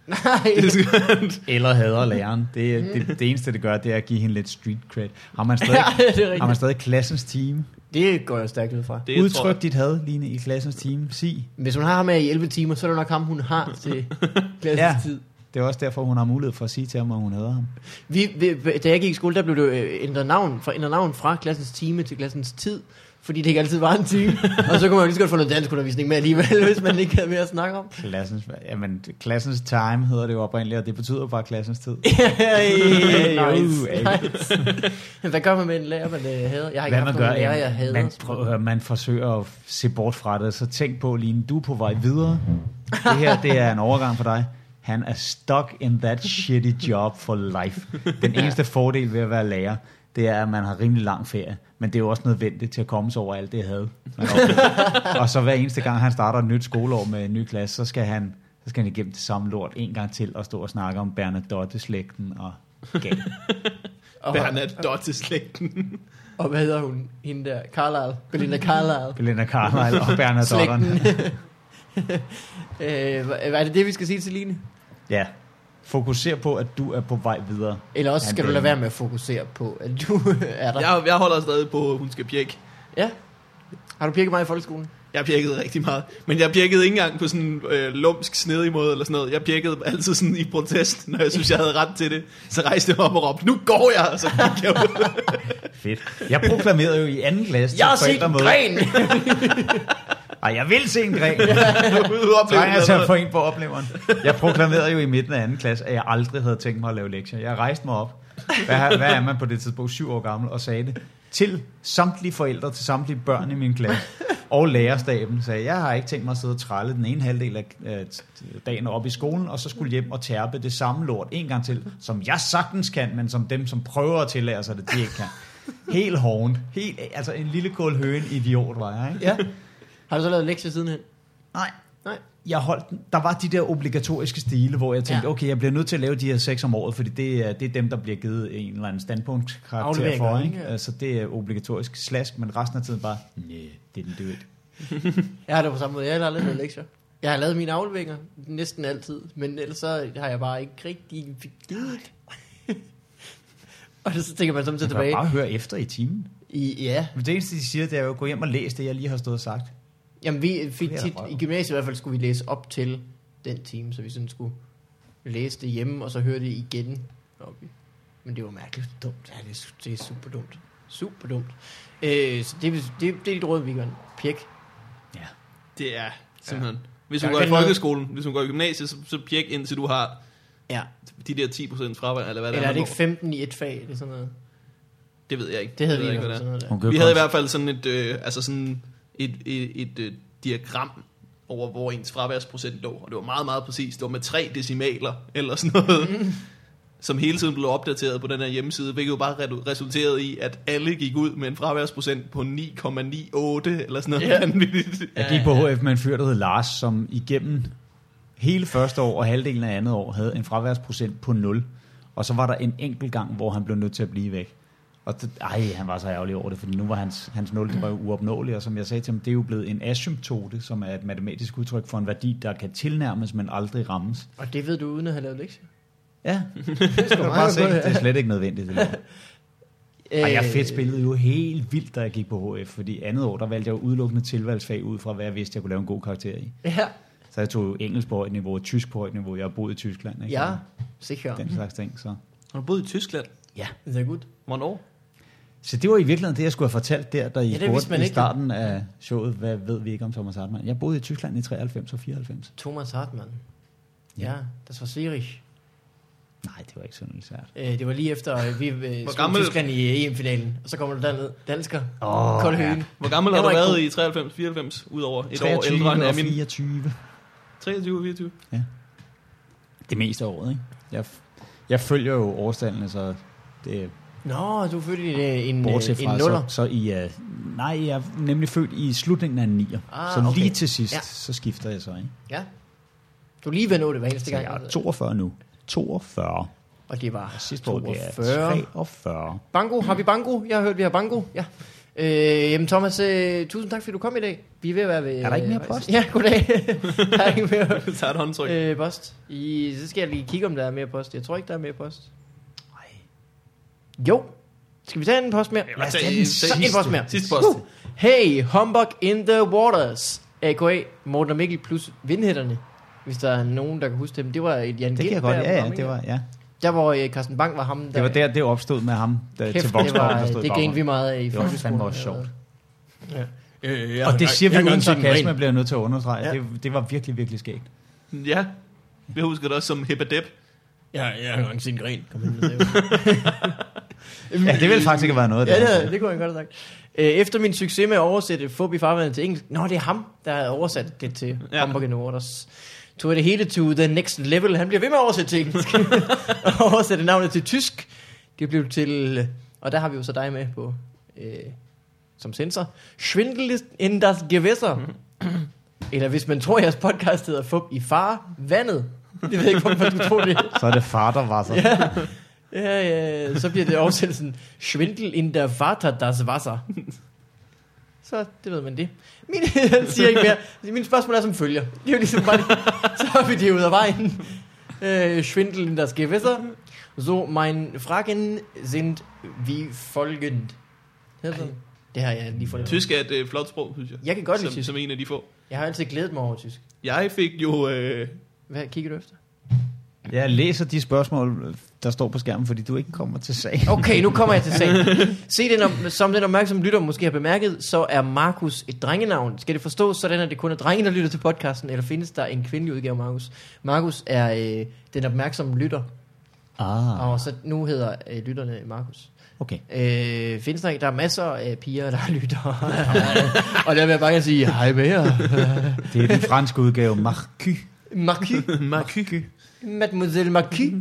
Nej. Det Eller hader læreren. Det, det, det eneste, det gør, det er at give hende lidt street cred. Har man stadig, [LAUGHS] ja, det er har man stadig klassens team? Det går jeg stærkt ud fra. det Udtryk jeg. dit had, Line, i klassens team. Sig. Hvis hun har ham med i 11 timer, så er det nok ham, hun har til [LAUGHS] klassens Ja. tid. Det er også derfor, hun har mulighed for at sige til ham, at hun hader ham. Vi, vi, da jeg gik i skole, der blev det øh, ændret navn fra, ændret navn fra klassens time til klassens tid. Fordi det ikke altid var en time. [LAUGHS] og så kunne man jo lige så godt få noget dansk undervisning med alligevel, [LAUGHS] hvis man ikke havde mere at snakke om. Klassens, jamen, klassens time hedder det jo oprindeligt, og det betyder bare klassens tid. [LAUGHS] nice, Jo, nice. Hvad gør man med en lærer, man øh, hader? Jeg har ikke Hvad man gør, lærer, jeg hader. man, prøv, at høre, man forsøger at se bort fra det, så tænk på, Line, du er på vej videre. Det her, det er en overgang for dig. Han er stuck in that shitty job for life. Den eneste fordel ved at være lærer, det er, at man har rimelig lang ferie. Men det er jo også nødvendigt til at komme sig over alt det man [LAUGHS] oplever. og så hver eneste gang, han starter et nyt skoleår med en ny klasse, så skal han, så skal han igennem det samme lort en gang til og stå og snakke om Bernadotte-slægten og og, Bernadotte-slægten. [LAUGHS] og hvad hedder hun? Hende der, Carlisle. Belinda Carlisle. Belinda Carlisle og Bernadotterne. Slægten. [LAUGHS] øh, hvad- er det det, vi skal sige til Line? Ja. Fokuser på, at du er på vej videre. Eller også skal du lade være med at fokusere på, at du [LAUGHS] er der. Jeg, jeg holder stadig på, at hun skal pjekke. Ja. Har du pirket mig i folkeskolen? Jeg pjekkede rigtig meget. Men jeg pjekkede ikke engang på sådan en øh, lumsk, snedig måde eller sådan noget. Jeg pjekkede altid sådan i protest, når jeg synes, jeg havde ret til det. Så rejste jeg op og råbte, nu går jeg, og så gik jeg ud. [LAUGHS] Fedt. Jeg proklamerede jo i anden klasse Jeg har set en gren! [LAUGHS] Ej, jeg vil se en gren. [LAUGHS] Trænger til at få en på opleveren. Jeg proklamerede jo i midten af anden klasse, at jeg aldrig havde tænkt mig at lave lektier. Jeg rejste mig op. Hvad, hvad er man på det tidspunkt? Syv år gammel. Og sagde det til samtlige forældre, til samtlige børn i min klasse. Og lærerstaben sagde, jeg har ikke tænkt mig at sidde og trælle den ene halvdel af dagen op i skolen, og så skulle hjem og tærpe det samme lort en gang til, som jeg sagtens kan, men som dem, som prøver at tillære sig det, de ikke kan. Helt hoven. Helt, altså en lille kål høen idiot var jeg, ikke? ja. Har du så lavet lektier sidenhen? Nej. Nej. Jeg holdt. Der var de der obligatoriske stile, hvor jeg tænkte, Ja. okay, jeg bliver nødt til at lave de her seks om året, fordi det er, det er dem, der bliver givet en eller anden standpunktskarakter Afleveringer, for. ikke? Ikke? Ja. Altså, det er obligatorisk slask, men resten af tiden bare, nej, det er den død. [LAUGHS] Jeg har det på samme måde. Jeg har aldrig lavet lektier. Jeg har lavet mine afleveringer næsten altid, men ellers så har jeg bare ikke rigtig givet. [LAUGHS] og så tænker man samtidig kan tilbage. bare høre efter i timen. I, ja, Men det eneste, de siger, det er jo, gå hjem og læs det, jeg lige har stået og sagt. Jamen, vi fik Det er tit, i gymnasiet i hvert fald, skulle vi læse op til den time, så vi sådan skulle læse det hjemme, og så høre det igen. I. Men det var mærkeligt dumt. Ja, det er, det er super dumt. Super dumt. Øh, så det, det, det, det er dit råd, Vigman. Pjek. Ja. Det er simpelthen... Hvis Der hun er går i ikke noget- folkeskolen, hvis hun går i gymnasiet, så, så pjek indtil du har Ja. de der 10% fravær, eller hvad det Eller er det man ikke når. 15 i et fag? Det er sådan noget. Det ved jeg ikke. Det havde ved vi ikke, hvert hvad fald det sådan noget der. Er. jo Vi havde i hvert fald sådan et, øh, altså sådan et, et, et, et diagram over, hvor ens fraværsprocent lå. Og det var meget, meget præcist. Det var med tre decimaler, eller sådan noget. Mm. Som hele tiden blev opdateret på den her hjemmeside, hvilket jo bare resulterede i, at alle gik ud med en fraværsprocent på 9,98 eller sådan noget Ja. vanvittigt. Jeg gik på HF med en fyr, der hed Lars, som igennem hele første år og halvdelen af andet år havde en fraværsprocent på 0. Og så var der en enkelt gang, hvor han blev nødt til at blive væk. Og det, ej, han var så ærgerlig over det, fordi nu var hans, hans 0 det var jo uopnåelig, og som jeg sagde til ham, det er jo blevet en asymptote, som er et matematisk udtryk for en værdi, der kan tilnærmes, men aldrig rammes. Og det ved du uden at have lavet lektier. Ja, [LAUGHS] Det er sgu bare se, det er slet ikke nødvendigt. Det. [LAUGHS] Øh, Og jeg fedt spillede jo helt vildt, da jeg gik på HF, fordi andet år, der valgte jeg jo udelukkende tilvalgsfag ud fra, hvad jeg vidste, jeg kunne lave en god karakter i. Ja, Så jeg tog jo engelsk på højt niveau og tysk på højt niveau. Jeg har boet i Tyskland, ikke? ja, sikkert. Den slags ting, så. Har du boet i Tyskland? Ja. Det er godt. Hvornår? Så det var i virkeligheden det, jeg skulle have fortalt der, da I Ja, ja, det spurgte man i ikke. starten af showet, hvad ved vi ikke om Thomas Hartmann. Jeg boede i Tyskland i 93 og 94. Thomas Hartmann. Ja, Ja. das var Zürich. Nej, det var ikke sådan svært. Øh, det var lige efter, øh, vi øh, slog Tyskland i EM-finalen. Og så kommer du derned. Dansker. Åh, Kold ja. Hvor gammel har du ikke været god. i 93, 94, udover et år 23 ældre end Amin? 24. 23 og 24. Det meste af året, ikke? Jeg, jeg følger jo årstallene, så det Nå, du er født i øh, en, bortset øh, en fra, nuller. så, så i, uh, nej, jeg er nemlig født i slutningen af en 9'er. Ah, så okay. lige til sidst, Ja. så skifter jeg så, ikke? Ja. Du er lige ved at nå det hver eneste Så gang. jeg er 42 nu. 42. Og det var Sidste år, det er 42. 43. Bango, har vi bango? Jeg har hørt, vi har bango. Ja. Øh, jamen Thomas, øh, tusind tak, fordi du kom i dag. Vi er ved at være ved... Er der ikke mere øh, post? Ja, goddag. [LAUGHS] der er ikke mere Så tager et håndtryk. øh, post. I, så skal jeg lige kigge, om der er mere post. Jeg tror ikke, der er mere post. Jo. Skal vi tage en post mere? Lad os tage tage en- Så en post mere. Sidste post. Uh. Hey, humbug in the waters. A.K.A. Morten og Mikkel plus vindhætterne. Hvis der er nogen, der kan huske dem. Det var et Jan Det kan jeg godt, ja, ja, det var, ja. Der hvor øh, Carsten Bang var ham. Der, Det var der, det opstod med ham der, Kæft, til det, Voxborg, var, det grinede vi meget af i Det var fandme også sjovt. Ja. Øh, jeg, Og det siger vi jeg har uden sarkasme, bliver nødt til at understrege. Ja. Det, det var virkelig, virkelig skægt. Ja. Jeg husker det også som Hippadep. Ja, jeg har engang set en gren. Kom ind og se. [LAUGHS] Ja, det ville faktisk ikke have været noget af Ja, det. det, det kunne jeg godt have sagt. Øh, Efter min succes med at oversætte i farvandet til engelsk, nå, det er ham, der har oversat det til Ja. the Waters. Tog det hele to the next level. Han bliver ved med at oversætte til engelsk. [LAUGHS] og oversætte navnet til tysk. Det blev til, og der har vi jo så dig med på, øh, som sensor. Schwindel in das Gewässer. Eller hvis man tror, at jeres podcast hedder Fup i far, vandet. Det ved jeg ikke, hvorfor du tror det. Så er det far, der var så. Ja, ja, ja, så bliver det oversættelsen Schwindel in der Vater das Wasser. Så det ved man det. Min, jeg [LAUGHS] siger ikke mere. Min spørgsmål er som følger. Det er jo ligesom bare, [LAUGHS] så har vi det ud af vejen. Øh, Schwindel in das Gewässer. So, mein Fragen sind wie folgend. Det, sådan. det har jeg lige fundet. Tysk er et øh, flot sprog, synes jeg. Jeg kan godt lide som, tysk. som en af de få. Jeg har altid glædet mig over tysk. Jeg fik jo... Øh, Hvad kigger du efter? Jeg læser de spørgsmål, der står på skærmen, fordi du ikke kommer til sag. Okay, nu kommer jeg til sagen. [LAUGHS] Se, den, om- som den opmærksomme lytter måske har bemærket, så er Markus et drengenavn. Skal det forstås sådan, at det kun er drenge, der lytter til podcasten, eller findes der en kvindelig udgave af Markus? Markus er øh, den opmærksomme lytter, Ah, og så nu hedder øh, lytterne Markus. okay. Øh, findes der ikke? Der er masser af piger, der [LAUGHS] lytter. og der vil jeg bare gerne sige, hej med jer. Det er den franske udgave, Marcu. Marquis. Marky. Mademoiselle Marquis.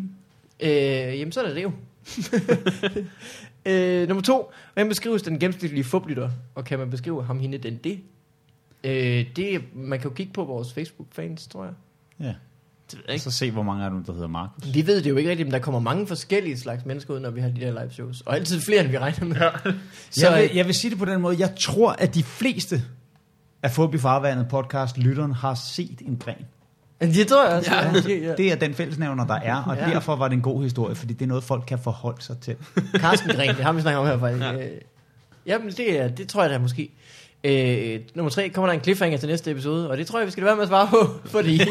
Øh, jamen, så er det det jo. [LAUGHS] øh, nummer to. Hvordan beskrives den gennemsnitlige fublytter? Og kan man beskrive ham, hende, den, det? Øh, det man kan jo kigge på vores Facebook-fans, tror jeg. Ja. Det ved jeg Og ikke. så se, hvor mange af dem, der hedder Markus. Vi ved det jo ikke rigtigt, men der kommer mange forskellige slags mennesker ud, når vi har de der live shows. Og altid flere, end vi regner med. [LAUGHS] Ja. Så, Jeg vil, jeg vil sige det på den måde. Jeg tror, at de fleste af Fubi Farvandet podcast lytteren har set en gren. Det tror jeg også. Ja. Ja. Det er den fællesnævner, der er, og Ja. derfor var det en god historie, fordi det er noget, folk kan forholde sig til. [LAUGHS] Carsten Gren, det har vi snakket om her faktisk. Ja. Øh, jamen, det, er, det tror jeg da måske. Øh, nummer tre, kommer der en cliffhanger til næste episode, og det tror jeg, vi skal være med at svare på, [LAUGHS] fordi... nice.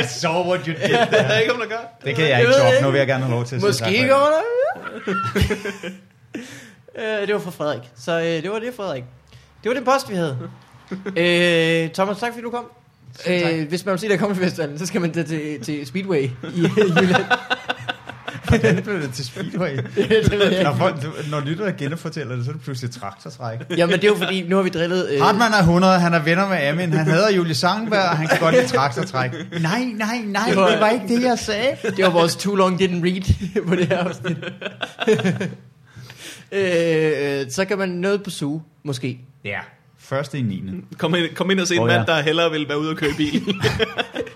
I saw what you did. Det jeg ikke, om gør. Det kan jeg ikke ikke. Nu vil jeg gerne have lov til at Måske kommer der... [LAUGHS] øh, det var fra Frederik. Så øh, det var det, Frederik. Det var den post, vi havde. Øh, Thomas, tak fordi du kom. Øh, hvis man vil se, der kommer festivalen, så skal man da til, til Speedway i [LAUGHS] Jylland. Hvordan blev det til Speedway? [LAUGHS] det ved jeg Når, folk, når lyttere genfortæller det, så er det pludselig traktortræk. Jamen, det er jo fordi, nu har vi drillet... Øh, Hartmann er 100, han er venner med Amin, han hedder Julie Sangenberg, og han kan godt lide traktortræk. Nej, nej, nej, Det var- det var ikke det, jeg sagde. Det var vores too long didn't read [LAUGHS] på det her afsnit. øh, øh, så kan man noget på suge, måske. Ja, første i 9. Kom ind, kom ind og se en oh, ja. mand, der hellere vil være ude og køre bil. [LAUGHS]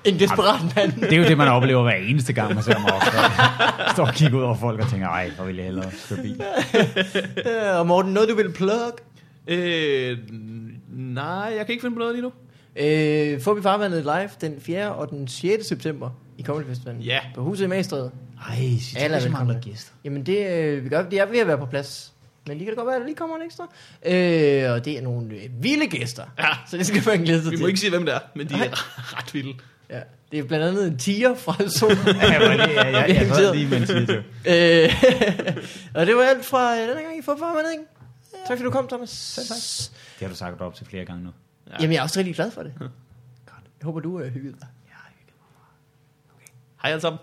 En desperat mand. Det er jo det, man oplever hver eneste gang, man ser mig opstå. Står og kigger ud over folk og tænker, ej, hvor vil jeg hellere køre bil. Øh, og Morten, noget du vil plug? øh, nej, jeg kan ikke finde på noget lige nu. Øh, får vi farvandet live den 4. og den 6. september i Comedy Festivalen. Ja. På Huset i Magstræde. Ej, Alle er så mange gæster. Jamen det, øh, vi gør, det er ved at være på plads. Men det kan da godt være, at der lige kommer en ekstra. Øh, og det er nogle øh, vilde gæster. Ja. Så det skal man glæde sig Vi til. må ikke sige, hvem det er, men de er ret vilde. Ja. Det er blandt andet en tiger fra Sol. [LAUGHS] Ja, jeg, var lige, jeg, jeg, jeg, jeg lige med en tiger. øh, [LAUGHS] og det var alt fra øh, denne gang i Forfarvandet, ikke? Tak fordi du kom, Thomas. Selv tak. Det har du sagt op til flere gange nu. Ja. Jamen, jeg er også rigtig glad for det. Jeg håber, du er hygget dig. Hej alle sammen.